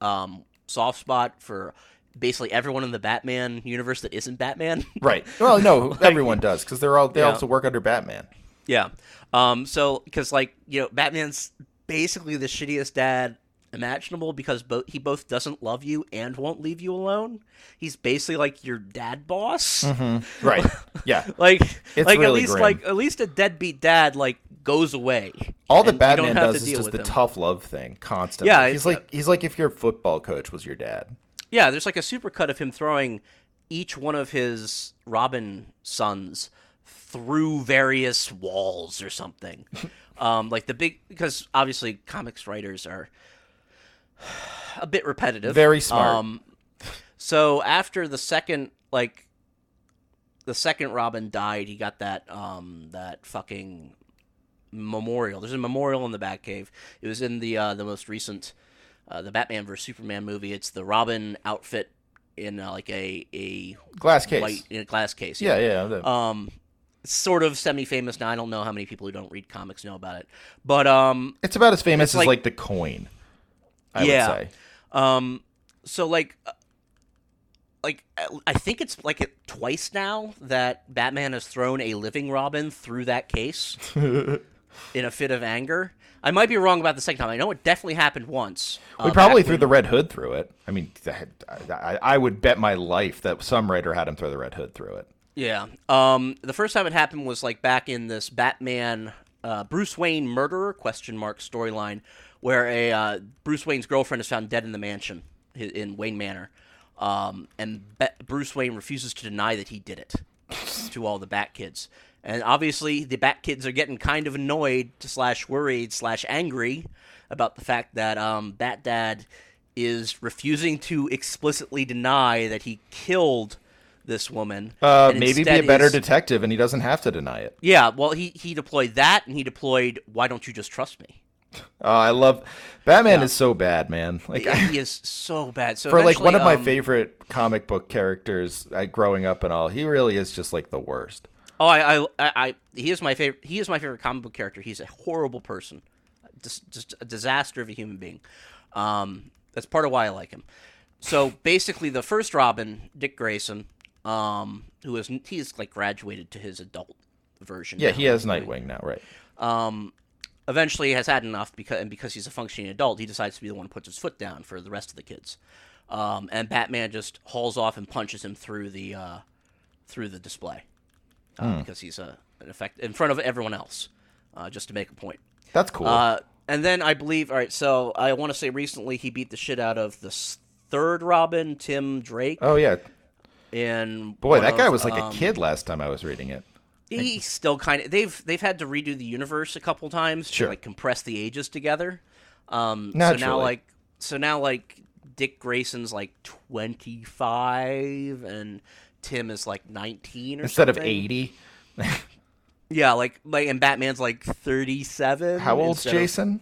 um, soft spot for basically everyone in the Batman universe that isn't Batman. [LAUGHS] Right. Well, no, everyone does because they're all they Yeah. also work under Batman. Yeah. Um. So, because like you know, Batman's basically the shittiest dad imaginable because both he both doesn't love you and won't leave you alone. He's basically like your dad boss. Mm-hmm. [LAUGHS] Right. Yeah. Like, It's like at least grim. like at least a deadbeat dad like goes away. All the Batman does is just the him. tough love thing constantly. Yeah, he's like he's like if your football coach was your dad. Yeah, there's like a supercut of him throwing each one of his Robin sons through various walls or something. [LAUGHS] um, like the big because obviously comics writers are [SIGHS] a bit repetitive. Very smart. Um, so after the second like the second Robin died, he got that um that fucking memorial. There's a memorial in the Batcave. It was in the uh, the most recent uh, the Batman vs Superman movie. It's the Robin outfit in uh, like a a Glass case. white in a glass case. Yeah, yeah. the- Um, sort of semi-famous now. I don't know how many people who don't read comics know about it, but um, it's about as famous it's as like- like, the coin. I Yeah. would say. Um, so like, uh, like I think it's like it twice now that Batman has thrown a living Robin through that case [LAUGHS] in a fit of anger. I might be wrong about the second time. I know it definitely happened once. We uh, probably threw when- the Red Hood through it. I mean, that- I, I would bet my life that some writer had him throw the Red Hood through it. Yeah. Um, the first time it happened was like back in this Batman uh, Bruce Wayne murderer question mark storyline, where a uh, Bruce Wayne's girlfriend is found dead in the mansion in Wayne Manor, um, and Bruce Wayne refuses to deny that he did it [LAUGHS] to all the Bat Kids. And obviously, the Bat Kids are getting kind of annoyed slash worried slash angry about the fact that um, Bat Dad is refusing to explicitly deny that he killed this woman. Uh, maybe be a better is- detective, and he doesn't have to deny it. yeah, well, he he deployed that, and he deployed. Why don't you just trust me? Uh, [LAUGHS] I love Batman is so bad, man. Like Yeah, he [LAUGHS] is so bad. So for like one of my um, favorite comic book characters, I, growing up and all, he really is just like the worst. Oh, I, I, I, I, he is my favorite. He is my favorite comic book character. He's a horrible person, just, just a disaster of a human being. Um, that's part of why I like him. So basically, the first Robin, Dick Grayson, um, who is he's like graduated to his adult version. Yeah, now. he has Nightwing now, right? um, eventually has had enough because and because he's a functioning adult, he decides to be the one who puts his foot down for the rest of the kids. Um, and Batman just hauls off and punches him through the uh, through the display uh, because he's a an effect in front of everyone else, uh, just to make a point. That's cool. Uh, and then I believe, all right, so I want to say recently he beat the shit out of the third Robin, Tim Drake. oh yeah, in boy, that guy was like um, a kid last time I was reading it. he still kind of they've they've had to redo the universe a couple times Sure. to like compress the ages together. Um, so now like so now like Dick Grayson's like twenty five and Tim is like nineteen or Instead of eighty, Yeah, like like and Batman's like thirty seven. how old's Jason?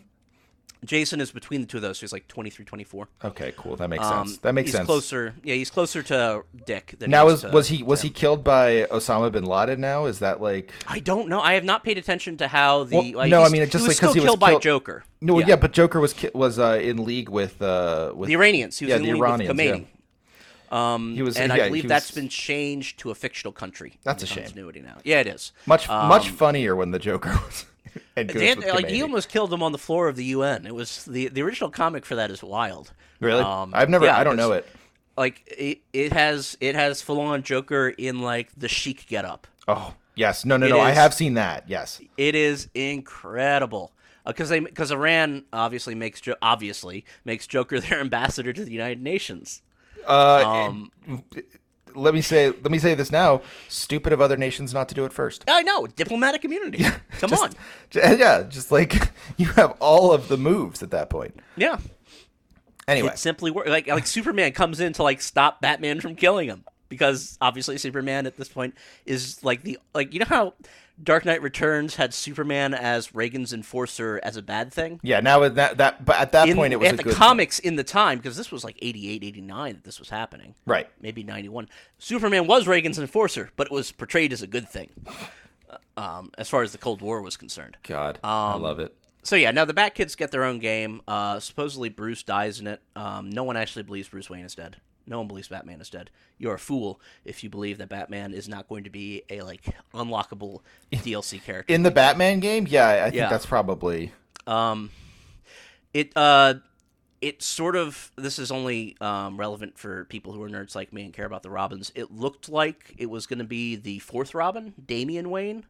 Jason is between the two of those, so he's like 23, 24. Okay, cool. That makes Um, sense. That makes he's sense. closer. Yeah, he's closer to Dick than Now to was he was he killed by Osama bin Laden? Now is that like I don't know. I have not paid attention to how the. Well, like, no, I mean, it just he was like still he was killed by Joker. no? Yeah, but Joker was ki- was uh, in league with uh with the Iranians. He was Yeah, in the league Iranians, with Khomeini. Um, He was- and yeah, I believe he that's was- been changed to a fictional country. That's a shame. Continuity now. Yeah, it is. much Um, much funnier when the Joker [LAUGHS] was. In cahoots Dan, with like he almost killed him on the floor of the UN. It was the the original comic for that is wild. really. um, I've never. yeah, I don't know it. Like it, it has it has full on Joker in like the chic getup. Oh yes, no, no, It no. I have seen that. Yes. It is incredible because they because Iran obviously makes Jo- obviously makes Joker [LAUGHS] their ambassador to the United Nations. Uh, Um, let me say. Let me say this now. Stupid of other nations not to do it first. I know diplomatic immunity. Come Just- on, Yeah, just like [LAUGHS] you have all of the moves at that point. yeah. Anyway, It simply works. Like like Superman comes in to like stop Batman from killing him because obviously Superman at this point is like the like you know how Dark Knight Returns had Superman as Reagan's enforcer as a bad thing. yeah. Now with that that, but at that In, point it was at the comics in the time because this was like 88 89 that this was happening right. maybe 91 superman was reagan's enforcer but it was portrayed as a good thing uh, um, as far as the cold war was concerned God, I love it. so yeah now the bat kids get their own game uh, supposedly bruce dies in it um, no one actually believes bruce wayne is dead no one believes batman is dead you're a fool if you believe that batman is not going to be a like unlockable dlc character In the Batman game, yeah, I think Yeah. that's probably Um, it uh, it sort of this is only um, relevant for people who are nerds like me and care about the Robins. It looked like it was going to be the fourth Robin, Damian Wayne,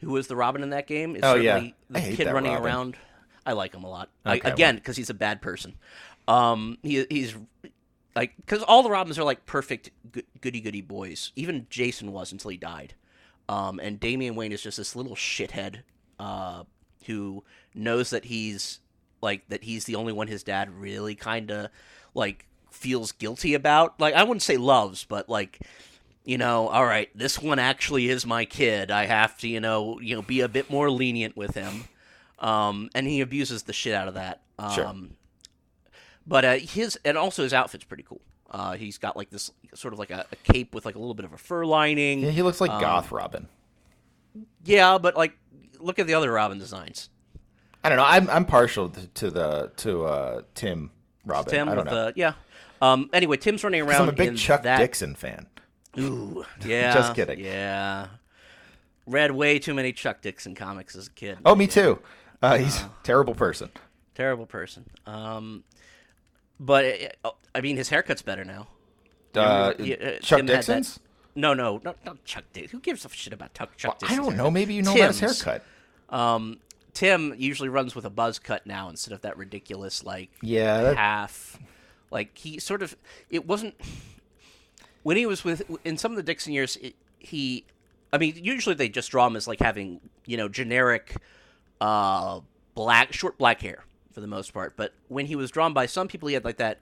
who was the Robin in that game. Is Oh, yeah. the kid running Robin. around. I like him a lot. I, again, because he's a bad person. Um, he, he's like because all the Robins are like perfect goody goody boys. Even Jason was until he died. Um, and Damian Wayne is just this little shithead uh, who knows that he's like that he's the only one his dad really kind of like feels guilty about. Like I wouldn't say loves, but like you know, all right, this one actually is my kid. I have to, you know, you know, be a bit more lenient with him. Um, and he abuses the shit out of that. Um, Sure. But uh, his and also his outfit's pretty cool. Uh, he's got like this sort of like a, a cape with like a little bit of a fur lining. yeah, he looks like Um, Goth Robin. Yeah, but like, look at the other Robin designs. I don't know. I'm I'm partial to, the to uh, Tim Robin. Tim I don't with know. the yeah. Um. Anyway, Tim's running around. I'm a big Chuck that... Dixon fan. Ooh, [LAUGHS] yeah. Just kidding. Yeah. Read way too many Chuck Dixon comics as a kid. Oh, me too. Uh, he's a terrible person. Terrible person. Um, but uh, I mean, his haircut's better now. Uh, Yeah, uh, Chuck Tim that- Dixon's? No, no, not, not Chuck Dixon. Who gives a shit about Chuck, Chuck I Dixon? don't know. Maybe you know about his Tim's. haircut. Um, Tim usually runs with a buzz cut now instead of that ridiculous like Yeah, that- half. Like he sort of it wasn't when he was with in some of the Dixon years. It, he, I mean, usually they just draw him as like having you know generic uh black short black hair for the most part. But when he was drawn by some people, he had like that.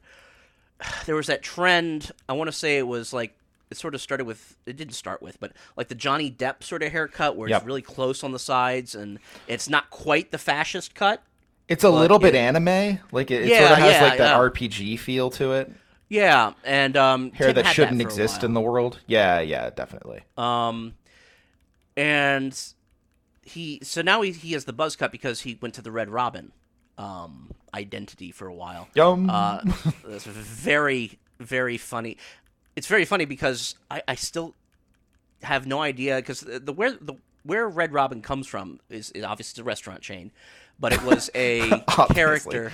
[SIGHS] There was that trend. I want to say it was like it sort of started with. It didn't start with, but like the Johnny Depp sort of haircut, where Yep. it's really close on the sides and it's not quite the fascist cut. It's a little bit it- anime. Like it, it Yeah, sort of has yeah, like that yeah. RPG feel to it. Yeah, and um, Hair Tim that shouldn't a exist in the world. Yeah, yeah, definitely. Um, and he so now he he has the buzz cut because he went to the Red Robin um identity for a while. Yum. Uh, that's very very funny. It's very funny because I I still have no idea because the, the where the where Red Robin comes from is, is obviously a restaurant chain, but it was a [LAUGHS] character.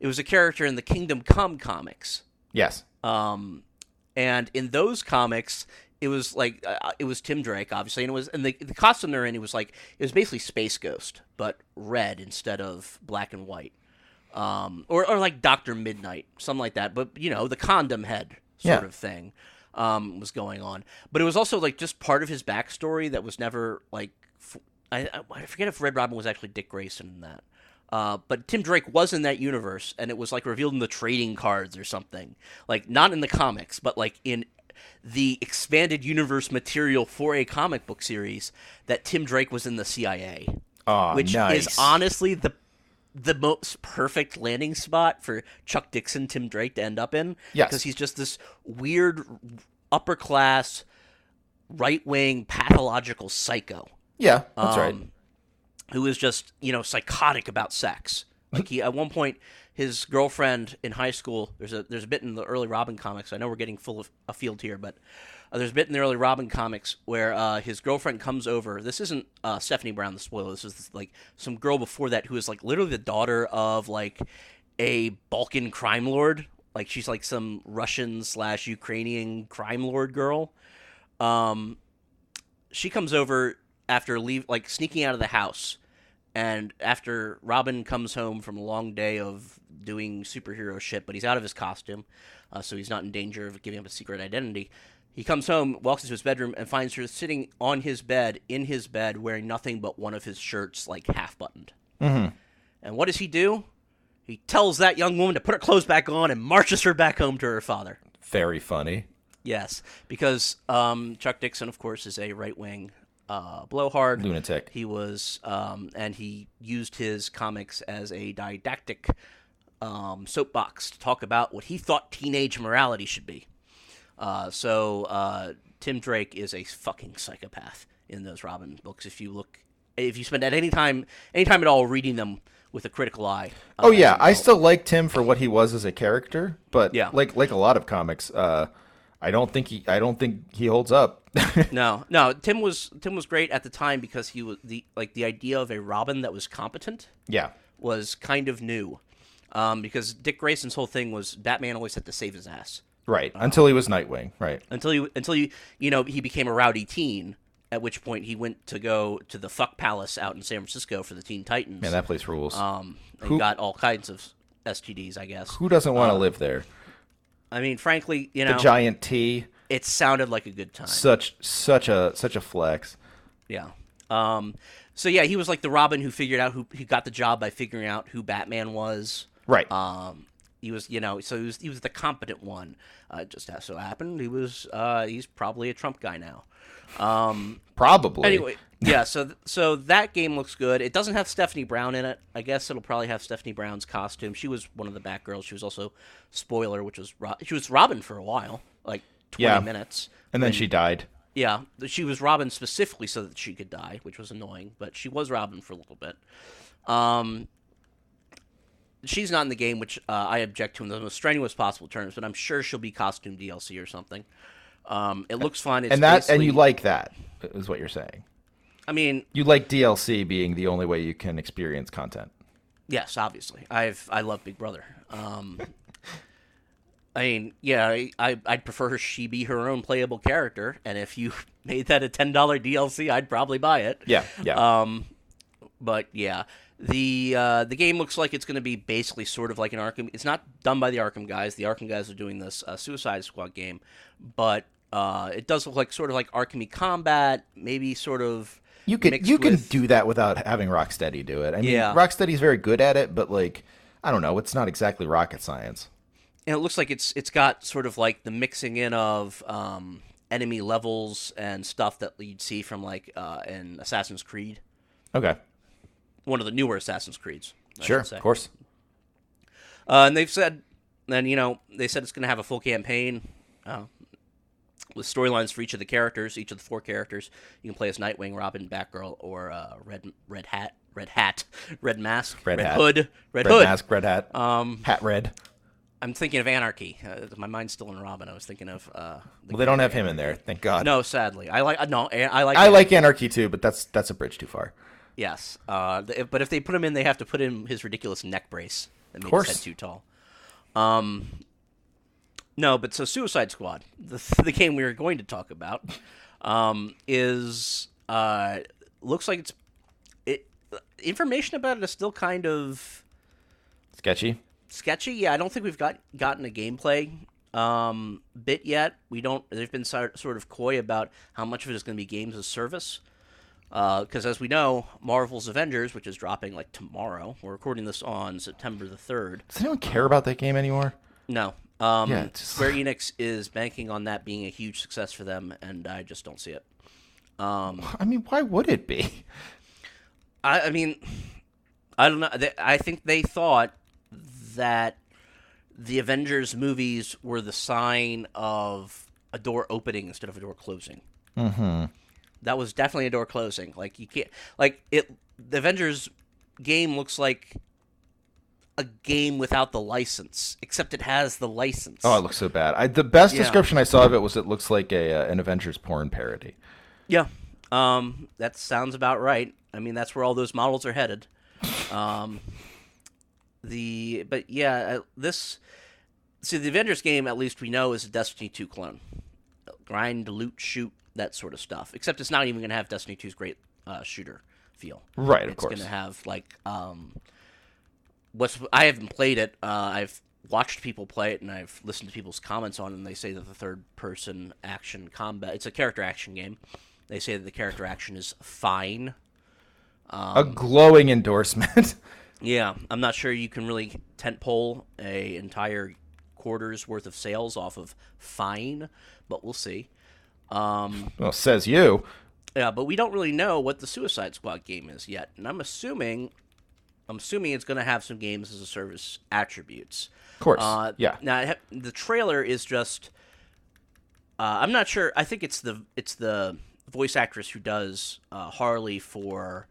It was a character in the Kingdom Come comics. yes. Um, and in those comics, it was like uh, it was Tim Drake, obviously, and it was and the, the costume they're in. It was like it was basically Space Ghost, but red instead of black and white, um, or or like Doctor Midnight, something like that. But you know, the condom head sort Yeah. of thing um, was going on. But it was also like just part of his backstory that was never like. F- I, I I forget if Red Robin was actually Dick Grayson in that. Uh, but Tim Drake was in that universe, and it was like revealed in the trading cards or something. Like not in the comics, but like in the expanded universe material for a comic book series that Tim Drake was in the CIA, Oh, which nice. is honestly the the most perfect landing spot for Chuck Dixon, Tim Drake to end up in. Yes. because he's just this weird upper class, right wing pathological psycho Yeah, that's right. um, who is just you know psychotic about sex. Like he at one point, his girlfriend in high school. There's a there's a bit in the early Robin comics. I know we're getting full of a field here, but uh, there's a bit in the early Robin comics where uh, his girlfriend comes over. This isn't uh, Stephanie Brown, the spoiler. This is like some girl before that who is like literally the daughter of like a Balkan crime lord. Like she's like some Russian slash Ukrainian crime lord girl. Um, she comes over after leave like sneaking out of the house and after robin comes home from a long day of doing superhero shit but he's out of his costume uh, so he's not in danger of giving up a secret identity he comes home walks into his bedroom and finds her sitting on his bed in his bed wearing nothing but one of his shirts like half buttoned Mm-hmm. and what does he do he tells that young woman to put her clothes back on and marches her back home to her father Very funny. Yes, because um, Chuck Dixon, of course, is a right wing uh, blowhard. Lunatic. He was, um, and he used his comics as a didactic um, soapbox to talk about what he thought teenage morality should be. Uh, so uh, Tim Drake is a fucking psychopath in those Robin books. If you look, if you spend at any time, any time at all reading them with a critical eye. uh, Oh yeah, I still liked him for what he was as a character, but Yeah. like like a lot of comics, uh, I don't think he I don't think he holds up. [LAUGHS] No, no. Tim was Tim was great at the time because he was the like the idea of a Robin that was competent yeah, was kind of new, um, because Dick Grayson's whole thing was Batman always had to save his ass right. Until he was Nightwing, right? until you until you you know he became a rowdy teen. At which point he went to go to the fuck palace out in San Francisco for the Teen Titans. Man, that place rules. um, and Who- got all kinds of STDs, I guess. Who doesn't want to live there? I mean, frankly, you know, The giant T, it sounded like a good time. such such a such a flex. Yeah. Um, so yeah, he was like the Robin who figured out who he got the job by figuring out who Batman was. Right. Um, he was, you know, so he was he was the competent one. Uh, just so happened he was uh, he's probably a Trump guy now. Um, Probably. anyway, yeah. So th- so that game looks good. It doesn't have Stephanie Brown in it. I guess it'll probably have Stephanie Brown's costume. She was one of the Batgirls. She was also spoiler, which was Ro- she was Robin for a while, like twenty Yeah. minutes. and then she died. Yeah, she was Robin specifically so that she could die, which was annoying, but she was Robin for a little bit. Um, she's not in the game, which uh, I object to in the most strenuous possible terms. But I'm sure she'll be costume DLC or something. Um, it looks fun. It's and that and you like that is what you're saying. I mean, You like DLC being the only way you can experience content. Yes, obviously. I've I love Big Brother. Um, [LAUGHS] I mean, yeah, I, I I'd prefer she be her own playable character, and if you [LAUGHS] made that a ten dollar DLC, I'd probably buy it. Yeah, yeah. Um, but yeah, the uh, the game looks like it's going to be basically sort of like an Arkham. It's not done by the Arkham guys. The Arkham guys are doing this uh, Suicide Squad game, but uh, it does look like sort of like Arkhamy Combat, maybe sort of. you can you can do that without having Rocksteady do it. I mean, Yeah. Rocksteady's very good at it, but like, I don't know, it's not exactly rocket science. and it looks like it's it's got sort of like the mixing in of um, enemy levels and stuff that you'd see from like uh, in Assassin's Creed, Okay, one of the newer Assassin's Creeds. I sure, of course. Uh, and they've said, and you know, they said it's going to have a full campaign uh, with storylines for each of the characters, each of the four characters. You can play as Nightwing, Robin, Batgirl, or uh, Red Red Hat, Red Hat, [LAUGHS] Red Mask, Red Hat. Hood, Red, Red Hood. mask, red hat, Um, hat red. I'm thinking of Anarchy. Uh, my mind's still in Robin. I was thinking of. Uh, the Well, they don't have him in there, thank God. No, sadly, I like no, I like. I like Anarchy too, but that's that's a bridge too far. Yes, uh, but if they put him in, they have to put in his ridiculous neck brace that makes course. his head too tall. Um, no, but so Suicide Squad, the [LAUGHS] the game we were going to talk about, um, is uh, looks like it's it information about it is still kind of Sketchy. sketchy. Yeah, I don't think we've got gotten a gameplay um, bit yet. We don't. They've been sort sort of coy about how much of it is going to be games as service. Because as we know, Marvel's Avengers, which is dropping like tomorrow, we're recording this on September the third. Does anyone care about that game anymore? No, um, Yeah, just- Square [LAUGHS] Enix is banking on that being a huge success for them, and I just don't see it. Um, I mean, why would it be? I, I mean, I don't know. They, I think they thought that the Avengers movies were the sign of a door opening instead of a door closing. Mm-hmm. That was definitely a door closing. Like you can't like it. The Avengers game looks like a game without the license, except it has the license. Oh, it looks so bad. I, the best Yeah. description I saw of it was it looks like a uh, an Avengers porn parody. Yeah, um, that sounds about right. I mean, that's where all those models are headed. Um, the but yeah, uh, this see the Avengers game at least we know is a Destiny two clone. Grind, loot, shoot, that sort of stuff. Except it's not even going to have Destiny 2's great uh, shooter feel. Right, of it's course. going to have like um, what's I haven't played it. Uh, I've watched people play it and I've listened to people's comments on it. and they say that the third person action combat it's a character action game. They say that the character action is fine. a glowing endorsement. [LAUGHS] Yeah, I'm not sure you can really tentpole a entire quarter's worth of sales off of fine, but we'll see. Um, well, says you. yeah, but we don't really know what the Suicide Squad game is yet, and I'm assuming, I'm assuming it's going to have some games as a service attributes. Of course. Uh, yeah. Now I the trailer is just. Uh, I'm not sure. I think it's the it's the voice actress who does uh, Harley for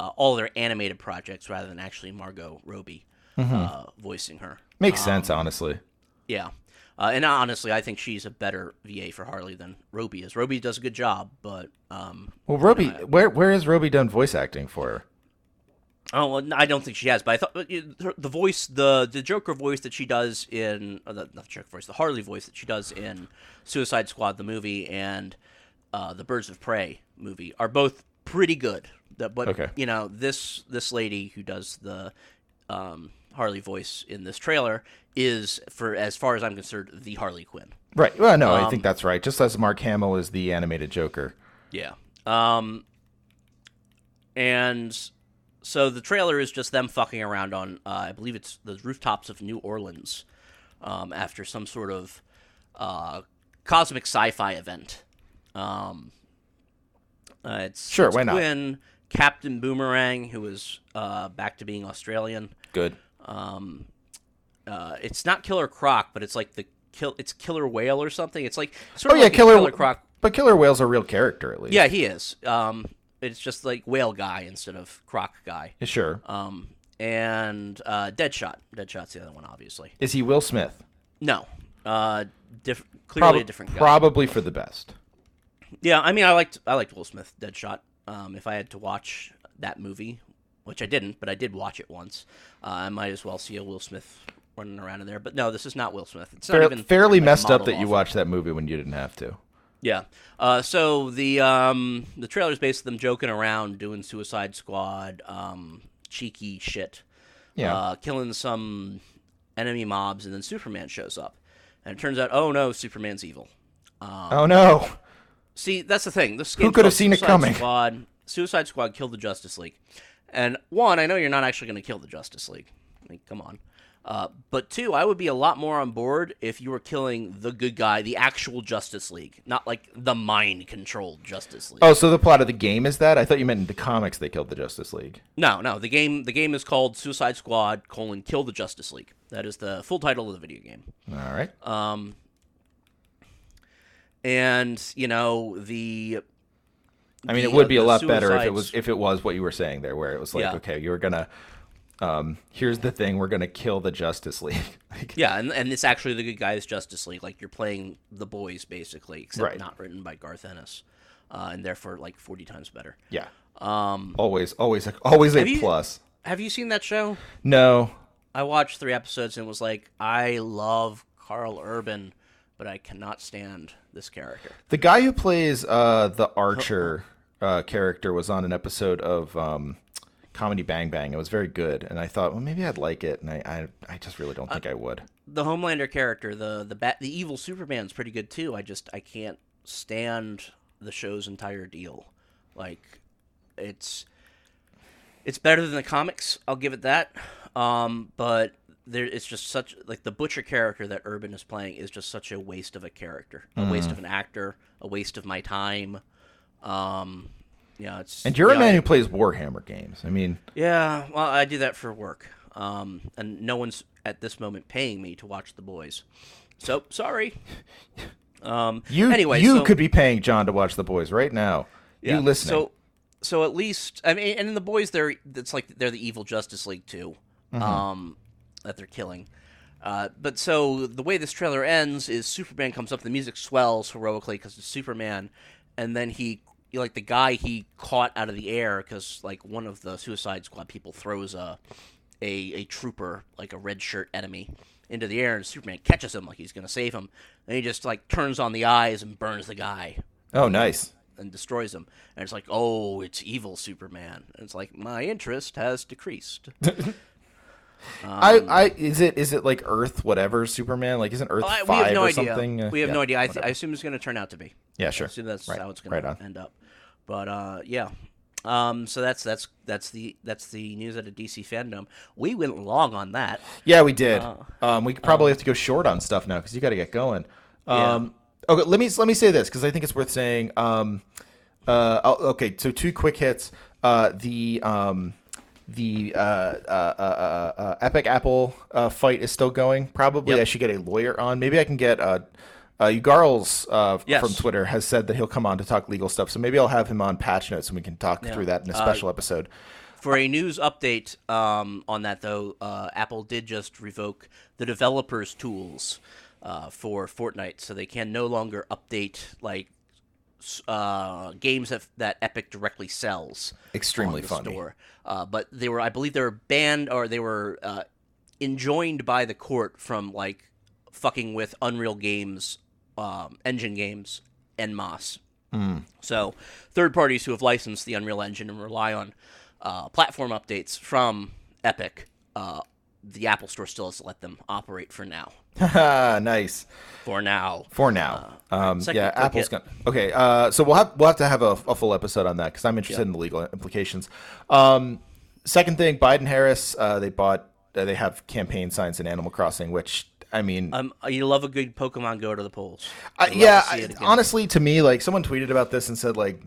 uh, all their animated projects, rather than actually Margot Robbie Mm-hmm. uh, voicing her. Makes sense, honestly. Yeah. Uh, and honestly, I think she's a better VA for Harley than Robbie is. Robbie does a good job, but um, Well, Robbie, where where has Robbie done voice acting for? Oh, well, I don't think she has, but I thought the voice, the the Joker voice that she does in, the, not the Joker voice, the Harley voice that she does in Suicide Squad, the movie, and uh, the Birds of Prey movie are both pretty good. But Okay. you know, this this lady who does the um, Harley voice in this trailer is, for as far as I'm concerned, the Harley Quinn. Right. Well, no, Um, I think that's right. Just as Mark Hamill is the animated Joker. Yeah. Um and so the trailer is just them fucking around on uh, I believe it's the rooftops of New Orleans um, after some sort of uh, cosmic sci-fi event. Um uh, it's Sure, it's why not? Captain Boomerang, who is uh, back to being Australian. Good. Um, uh, it's not Killer Croc, but it's like the kill. It's Killer Whale or something. It's like sort Oh of yeah, like Killer, Killer Croc But Killer Whale's a real character at least. yeah, he is. Um, it's just like whale guy instead of croc guy. Sure. Um, and uh, Deadshot. Deadshot's the other one, obviously. Is he Will Smith? No, uh, diff- clearly Prob- a different guy. Probably for the best. Yeah, I mean, I liked I liked Will Smith Deadshot. Um, if I had to watch that movie, which I didn't, but I did watch it once, uh, I might as well see a Will Smith running around in there. But no, this is not Will Smith. It's not Fair- even fairly like, messed up that you watched that movie when you didn't have to. Yeah. Uh, so the um, the trailer's basically them joking around, doing Suicide Squad, um, cheeky shit. Yeah. Uh, killing some enemy mobs, and then Superman shows up, and it turns out, oh no, Superman's evil. oh no. See, that's the thing. This Who could have seen it coming? Squad. Suicide Squad killed the Justice League, and one, I know you're not actually going to kill the Justice League. Like, come on. Uh, but two, I would be a lot more on board if you were killing the good guy, the actual Justice League, not like the mind-controlled Justice League. Oh, so the plot of the game is that? I thought you meant in the comics they killed the Justice League. No, no. The game, the game is called Suicide Squad: colon Kill the Justice League. That is the full title of the video game. All right. Um, and you know the. I mean, the, it would uh, be a lot better if it was if it was what you were saying there, where it was like, Yeah. okay, you were gonna. Um, here's the thing: we're gonna kill the Justice League. [LAUGHS] Like, Yeah, and, and it's actually the good guys Justice League. Like you're playing the boys basically, except Right. not written by Garth Ennis, uh, and therefore like 40 times better. yeah. Um, Always, always, always a you- plus. have you seen that show? No. I watched three episodes and was like, I love Karl Urban, but I cannot stand this character. The guy who plays uh, the Archer uh, character was on an episode of um, Comedy Bang Bang. It was very good, and I thought, well, maybe I'd like it, and I, I, I just really don't think I would. The Homelander character, the the bat, the evil Superman's pretty good too. I just I can't stand the show's entire deal. Like, it's it's better than the comics. I'll give it that. Um, but there, it's just such like the Butcher character that Urban is playing is just such a waste of a character, a waste of an actor, a waste of my time. Um, yeah, it's And you're you a man who plays Warhammer games. I mean, yeah, well, I do that for work. Um, and no one's at this moment paying me to watch The Boys. So, sorry. [LAUGHS] Um, you anyway, you so- could be paying John to watch The Boys right now. yeah, You listening? So, so at least I mean, and in The Boys, they're it's like they're the evil Justice League too, Mm-hmm. um, that they're killing. Uh, but so the way this trailer ends is Superman comes up, the music swells heroically because it's Superman, and then he like the guy he caught out of the air because like one of the Suicide Squad people throws a a a trooper like a red shirt enemy into the air, and Superman catches him like he's gonna save him, and he just like turns on the eyes and burns the guy oh, nice. and destroys him. And it's like, oh, it's evil Superman. And it's like my interest has decreased. [LAUGHS] I, um, I is it is it like Earth whatever Superman? Like isn't Earth uh, we five have no or idea. something? We have yeah, no idea. I, th- I assume it's going to turn out to be. yeah, sure. I assume that's Right. how it's going right to end up. But uh, yeah. Um, so that's that's that's the that's the news out of DC FanDome. We went long on that. Yeah, we did. Uh, um, we probably have to go short on stuff now because you got to get going. Um, Okay, let me let me say this because I think it's worth saying. Um, uh, okay, so two quick hits. Uh, the um, the uh, uh, uh, uh, uh, Epic Apple uh, fight is still going. Probably Yep. I should get a lawyer on. Maybe I can get uh, uh, Ugarls uh, Yes. from Twitter has said that he'll come on to talk legal stuff. So maybe I'll have him on Patch Notes and we can talk Yeah. through that in a Uh, special episode. For a news update um, on that, though, uh, Apple did just revoke the developers' tools uh, for Fortnite, so they can no longer update like uh, games that, that Epic directly sells. Extremely on the funny. Store. Uh, but they were, I believe, they were banned or they were uh, enjoined by the court from like fucking with Unreal Games, um, engine games, and masse. Hmm. So, third parties who have licensed the Unreal Engine and rely on uh, platform updates from Epic, uh, the Apple Store still has to let them operate for now. [LAUGHS] Nice. For now. For now, um, yeah, Apple's gonna. Okay, uh, so we'll have we'll have to have a, a full episode on that because I'm interested in the legal implications. Um, second thing, Biden Harris, uh, they bought uh, they have campaign signs in Animal Crossing, which I mean, Um, you love a good Pokemon Go to the polls. I- yeah, to honestly, to me, like someone tweeted about this and said like,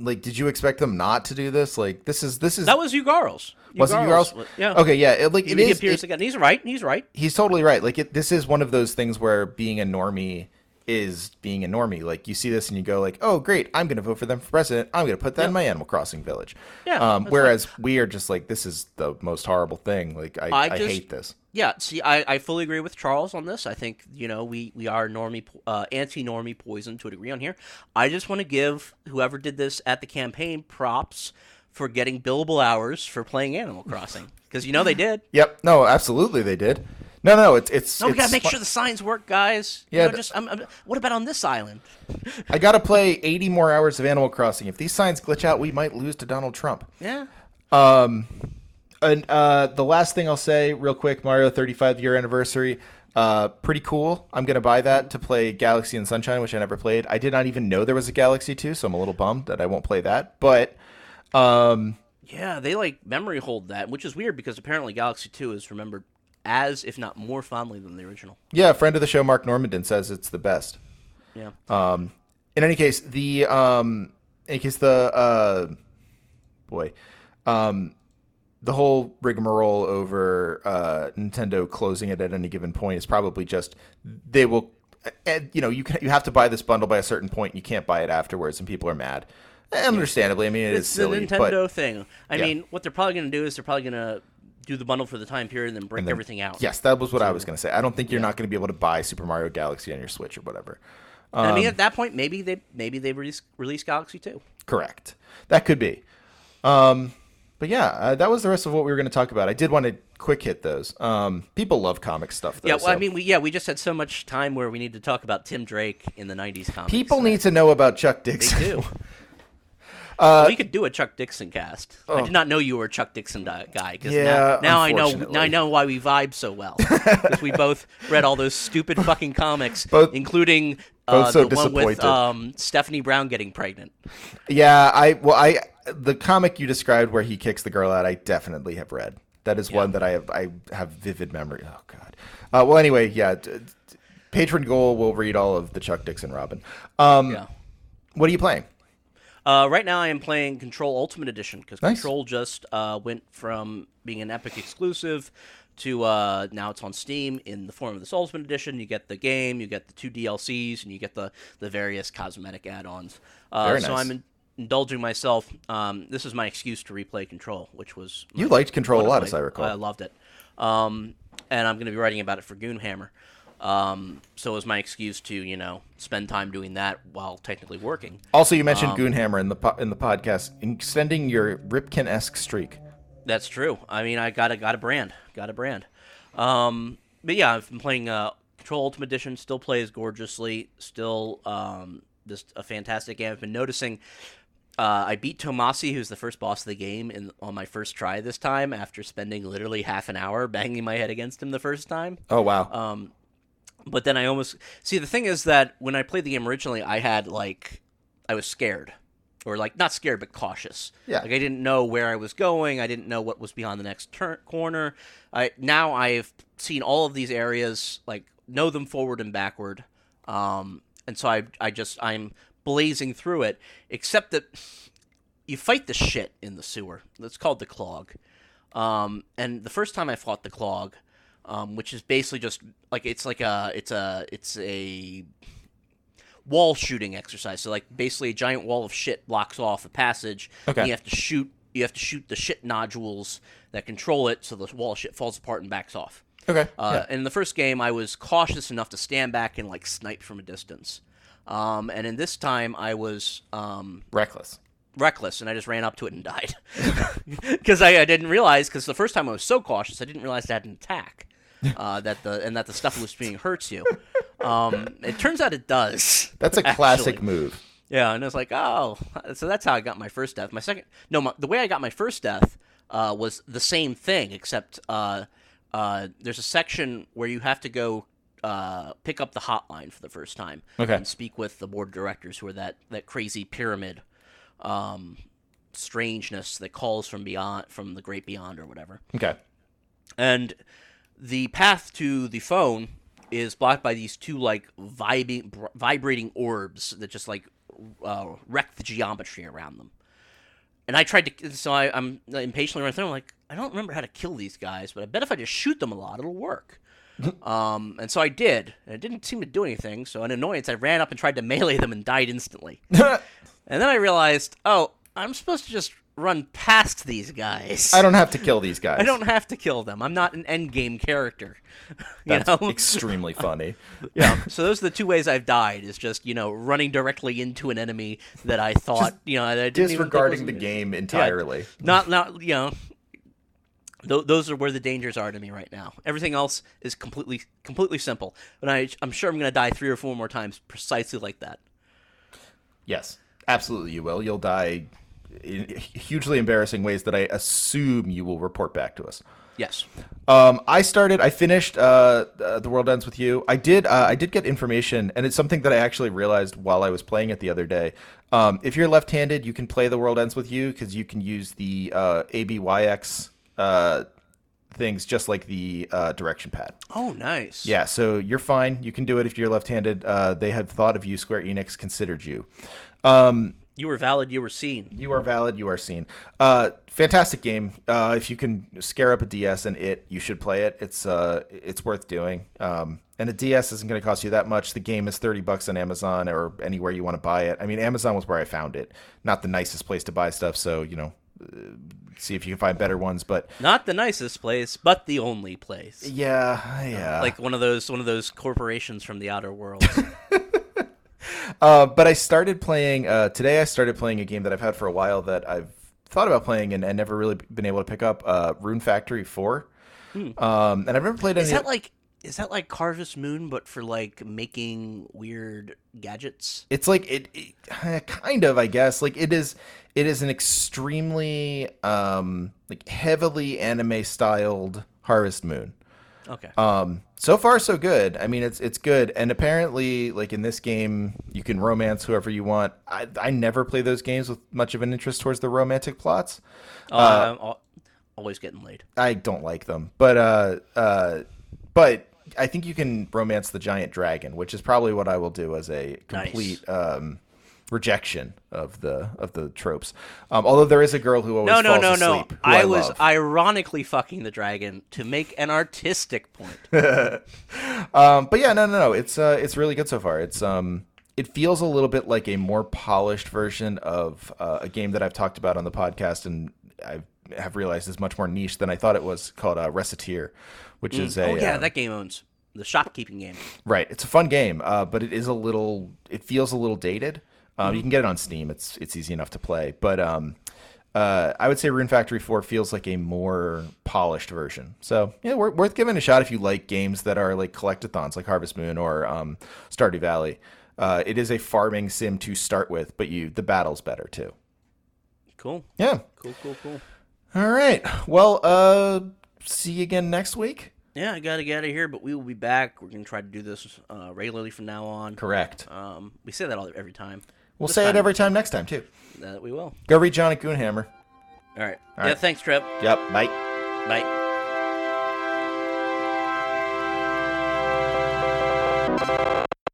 like, did you expect them not to do this? Like, this is this is That was Ugarls. was it Ugarls? Yeah. Okay, yeah, it, like it is. appears it- again. He's right. He's right. he's totally right. Like it, this is one of those things where being a normie is being a normie. Like you see this and you go like, "Oh, great! I'm going to vote for them for president. I'm going to put that in my Animal Crossing village." Yeah, Um, whereas we are just like, "This is the most horrible thing." Like I, I I, hate this. Yeah, see, I, I fully agree with Charles on this. I think you know we we are normie uh, anti normie poison to a degree on here. I just want to give whoever did this at the campaign props for getting billable hours for playing Animal [LAUGHS] Crossing because you know they did. Yep. No, absolutely, they did. No, no, it's it's. No, we it's gotta make sure the signs work, guys. You Yeah, know, just I'm, I'm, what about on this island? [LAUGHS] I got to play 80 more hours of Animal Crossing. If these signs glitch out, we might lose to Donald Trump. Yeah, And uh, the last thing I'll say, real quick, Mario 35 year anniversary. Uh, pretty cool. I'm gonna buy that to play Galaxy and Sunshine, which I never played. I did not even know there was a Galaxy 2, so I'm a little bummed that I won't play that. But um, yeah, they like memory hold that, which is weird because apparently Galaxy Two is remembered as, if not more fondly than the original. yeah, friend of the show, Mark Normandin, says it's the best. Yeah. Um, in any case, the um, in case the uh, boy, um, the whole rigmarole over uh, Nintendo closing it at any given point is probably just they will, and you know, you can, you have to buy this bundle by a certain point. You can't buy it afterwards, and people are mad. Understandably, I mean, it is silly. it's the Nintendo but thing. I Yeah. mean, what they're probably going to do is they're probably going to do the bundle for the time period and then break and then- everything out. Yes, that was what I was going to say. I don't think you're not going to be able to buy Super Mario Galaxy on your Switch or whatever. I Um, mean, at that point, maybe they maybe they release release Galaxy Two. Correct. That could be. Um, but yeah, uh, that was the rest of what we were going to talk about. I did want to quick hit those. Um, people love comic stuff, though. Yeah, well, I mean, we yeah we just had so much time where we need to talk about Tim Drake in the '90s comics. people need to know about Chuck Dixon. They do. [LAUGHS] Uh, we could do a Chuck Dixon cast. I did not know you were a Chuck Dixon di- guy. Cause Oh. Yeah, now, now I know. Now I know why we vibe so well. Because we [LAUGHS] both read all those stupid fucking comics, Both- including uh, both so the one with um, Stephanie Brown getting pregnant. yeah, I well, I the comic you described where he kicks the girl out, I definitely have read. That is one that I have I have vivid memory. Oh God. Uh, well, anyway, yeah. d- d- patron goal will read all of the Chuck Dixon Robin. Um, Yeah. What are you playing? Uh, right now, I am playing Control Ultimate Edition because Nice. Control just uh, went from being an Epic exclusive to uh, now it's on Steam in the form of this Ultimate Edition. You get the game, you get the two DLCs, and you get the the various cosmetic add-ons. Uh, Very So. I'm in- indulging myself. Um, this is my excuse to replay Control, which was You liked Control a lot, as I recall. I loved it. Um, and I'm going to be writing about it for Goonhammer. Um, so it was my excuse to, you know, spend time doing that while technically working. Also, you mentioned Um, Goonhammer in the po- in the podcast, extending your Ripken esque streak. That's true. I mean, I got a got a brand, got a brand. Um, but yeah, I've been playing uh, Control Ultimate Edition. Still plays gorgeously. Still, um, just a fantastic game. I've been noticing. Uh, I beat Tommasi, who's the first boss of the game, in on my first try this time. After spending literally half an hour banging my head against him the first time. Oh wow! Um, but then I almost see the thing is that when I played the game originally, I had like I was scared, or like not scared but cautious. Yeah. Like I didn't know where I was going. I didn't know what was beyond the next turn corner. I now I've seen all of these areas, like know them forward and backward. Um, and so I I just I'm blazing through it. Except that you fight the shit in the sewer. It's called the clog. Um, and the first time I fought the clog, um, which is basically just like it's like a it's a it's a wall shooting exercise. So like basically a giant wall of shit blocks off a passage. Okay. And you have to shoot you have to shoot the shit nodules that control it so the wall of shit falls apart and backs off. okay, Uh, In the first game, I was cautious enough to stand back and like snipe from a distance. Um, and in this time, I was um, reckless. reckless and I just ran up to it and died [LAUGHS] because I, I didn't realize because the first time I was so cautious I didn't realize that had an attack uh, that the and that the stuff was being hurts you. Um, it turns out it does. [LAUGHS] That's a actually. classic move. Yeah, and I was like, oh, so that's how I got my first death. My second, no, my, the way I got my first death uh, was the same thing, except uh, uh, there's a section where you have to go uh, pick up the hotline for the first time Okay. and speak with the board of directors, who are that that crazy pyramid um, strangeness that calls from beyond, from the great beyond, or whatever. Okay, And the path to the phone is blocked by these two like vibing, br- vibrating orbs that just like uh, wreck the geometry around them. And I tried to, so I, I'm impatiently running through. I'm like, I don't remember how to kill these guys, but I bet if I just shoot them a lot, it'll work. [LAUGHS] um, and so I did. And it didn't seem to do anything. So in annoyance, I ran up and tried to melee them and died instantly. [LAUGHS] and then I realized, oh, I'm supposed to just run past these guys. I don't have to kill these [LAUGHS] guys. I don't have to kill them. I'm not an end game character. [LAUGHS] you That's know? extremely [LAUGHS] funny. yeah. So those are the two ways I've died. Is just you know running directly into an enemy that I thought you know that I didn't even think Disregarding the game Yeah, entirely. not not you know. Th- those are where the dangers are to me right now. Everything else is completely completely simple, and I I'm sure I'm gonna die three or four more times precisely like that. Yes, absolutely you will. You'll die hugely embarrassing ways that I assume you will report back to us. Yes. Um, I started. I finished. Uh, uh, the world ends with you. I did. Uh, I did get information, and it's something that I actually realized while I was playing it the other day. Um, if you're left-handed, you can play the world ends with you because you can use the uh, ABYX uh, things just like the uh, direction pad. Oh, nice. Yeah, so you're fine. You can do it if you're left-handed. Uh, they have thought of you. Square Enix considered you. Um, You were valid. You were seen. you are valid. You are seen. Uh, fantastic game. Uh, if you can scare up a DS and it, you should play it. It's uh, it's worth doing. Um, and a DS isn't going to cost you that much. The game is thirty bucks on Amazon or anywhere you want to buy it. I mean, Amazon was where I found it. Not the nicest place to buy stuff. So you know, uh, see if you can find better ones. But Not the nicest place, but the only place. yeah, yeah. Like one of those one of those corporations from the outer world. [LAUGHS] Uh, but I started playing uh, today. I started playing a game that I've had for a while that I've thought about playing and, and never really been able to pick up. Uh, Rune Factory Four. Um, and I've never played any. is that like is that like Harvest Moon, but for like making weird gadgets? it's like it, it kind of i guess like it is it is an extremely um like heavily anime styled harvest moon Okay. um so far so good. I mean it's it's good. And apparently like in this game you can romance whoever you want. I i never play those games with much of an interest towards the romantic plots. Uh, I'm always getting laid. I don't like them, but uh, uh, but I think you can romance the giant dragon, which is probably what I will do as a complete um, rejection of the of the tropes. Um, although there is a girl who always No, no, no, no. I, I was love. ironically fucking the dragon to make an artistic point. [LAUGHS] Um, but yeah, no, no, no. It's uh, it's really good so far. It's um, it feels a little bit like a more polished version of uh, a game that I've talked about on the podcast, and I have realized is much more niche than I thought it was. Called uh, Recettear, which is a oh yeah, uh, that game owns the shopkeeping game. Right. It's a fun game, uh, but it is a little. It feels a little dated. Um. You can get it on Steam. It's it's easy enough to play, but um, uh, I would say Rune Factory Four feels like a more polished version. So yeah, wor- worth giving a shot if you like games that are like collectathons, like Harvest Moon or um, Stardew Valley. Uh, it is a farming sim to start with, but you the battle's better too. Cool, Yeah. cool, cool, cool. All right. Well, uh, see you again next week. Yeah, I gotta get out of here, but we will be back. We're gonna try to do this uh, regularly from now on. Correct. Um, we say that all every time. We'll say it every time next time too. Uh, we will. Go read Johnny Goonhammer. All right. All yeah. Thanks, Trip. Yep. Bye. Bye.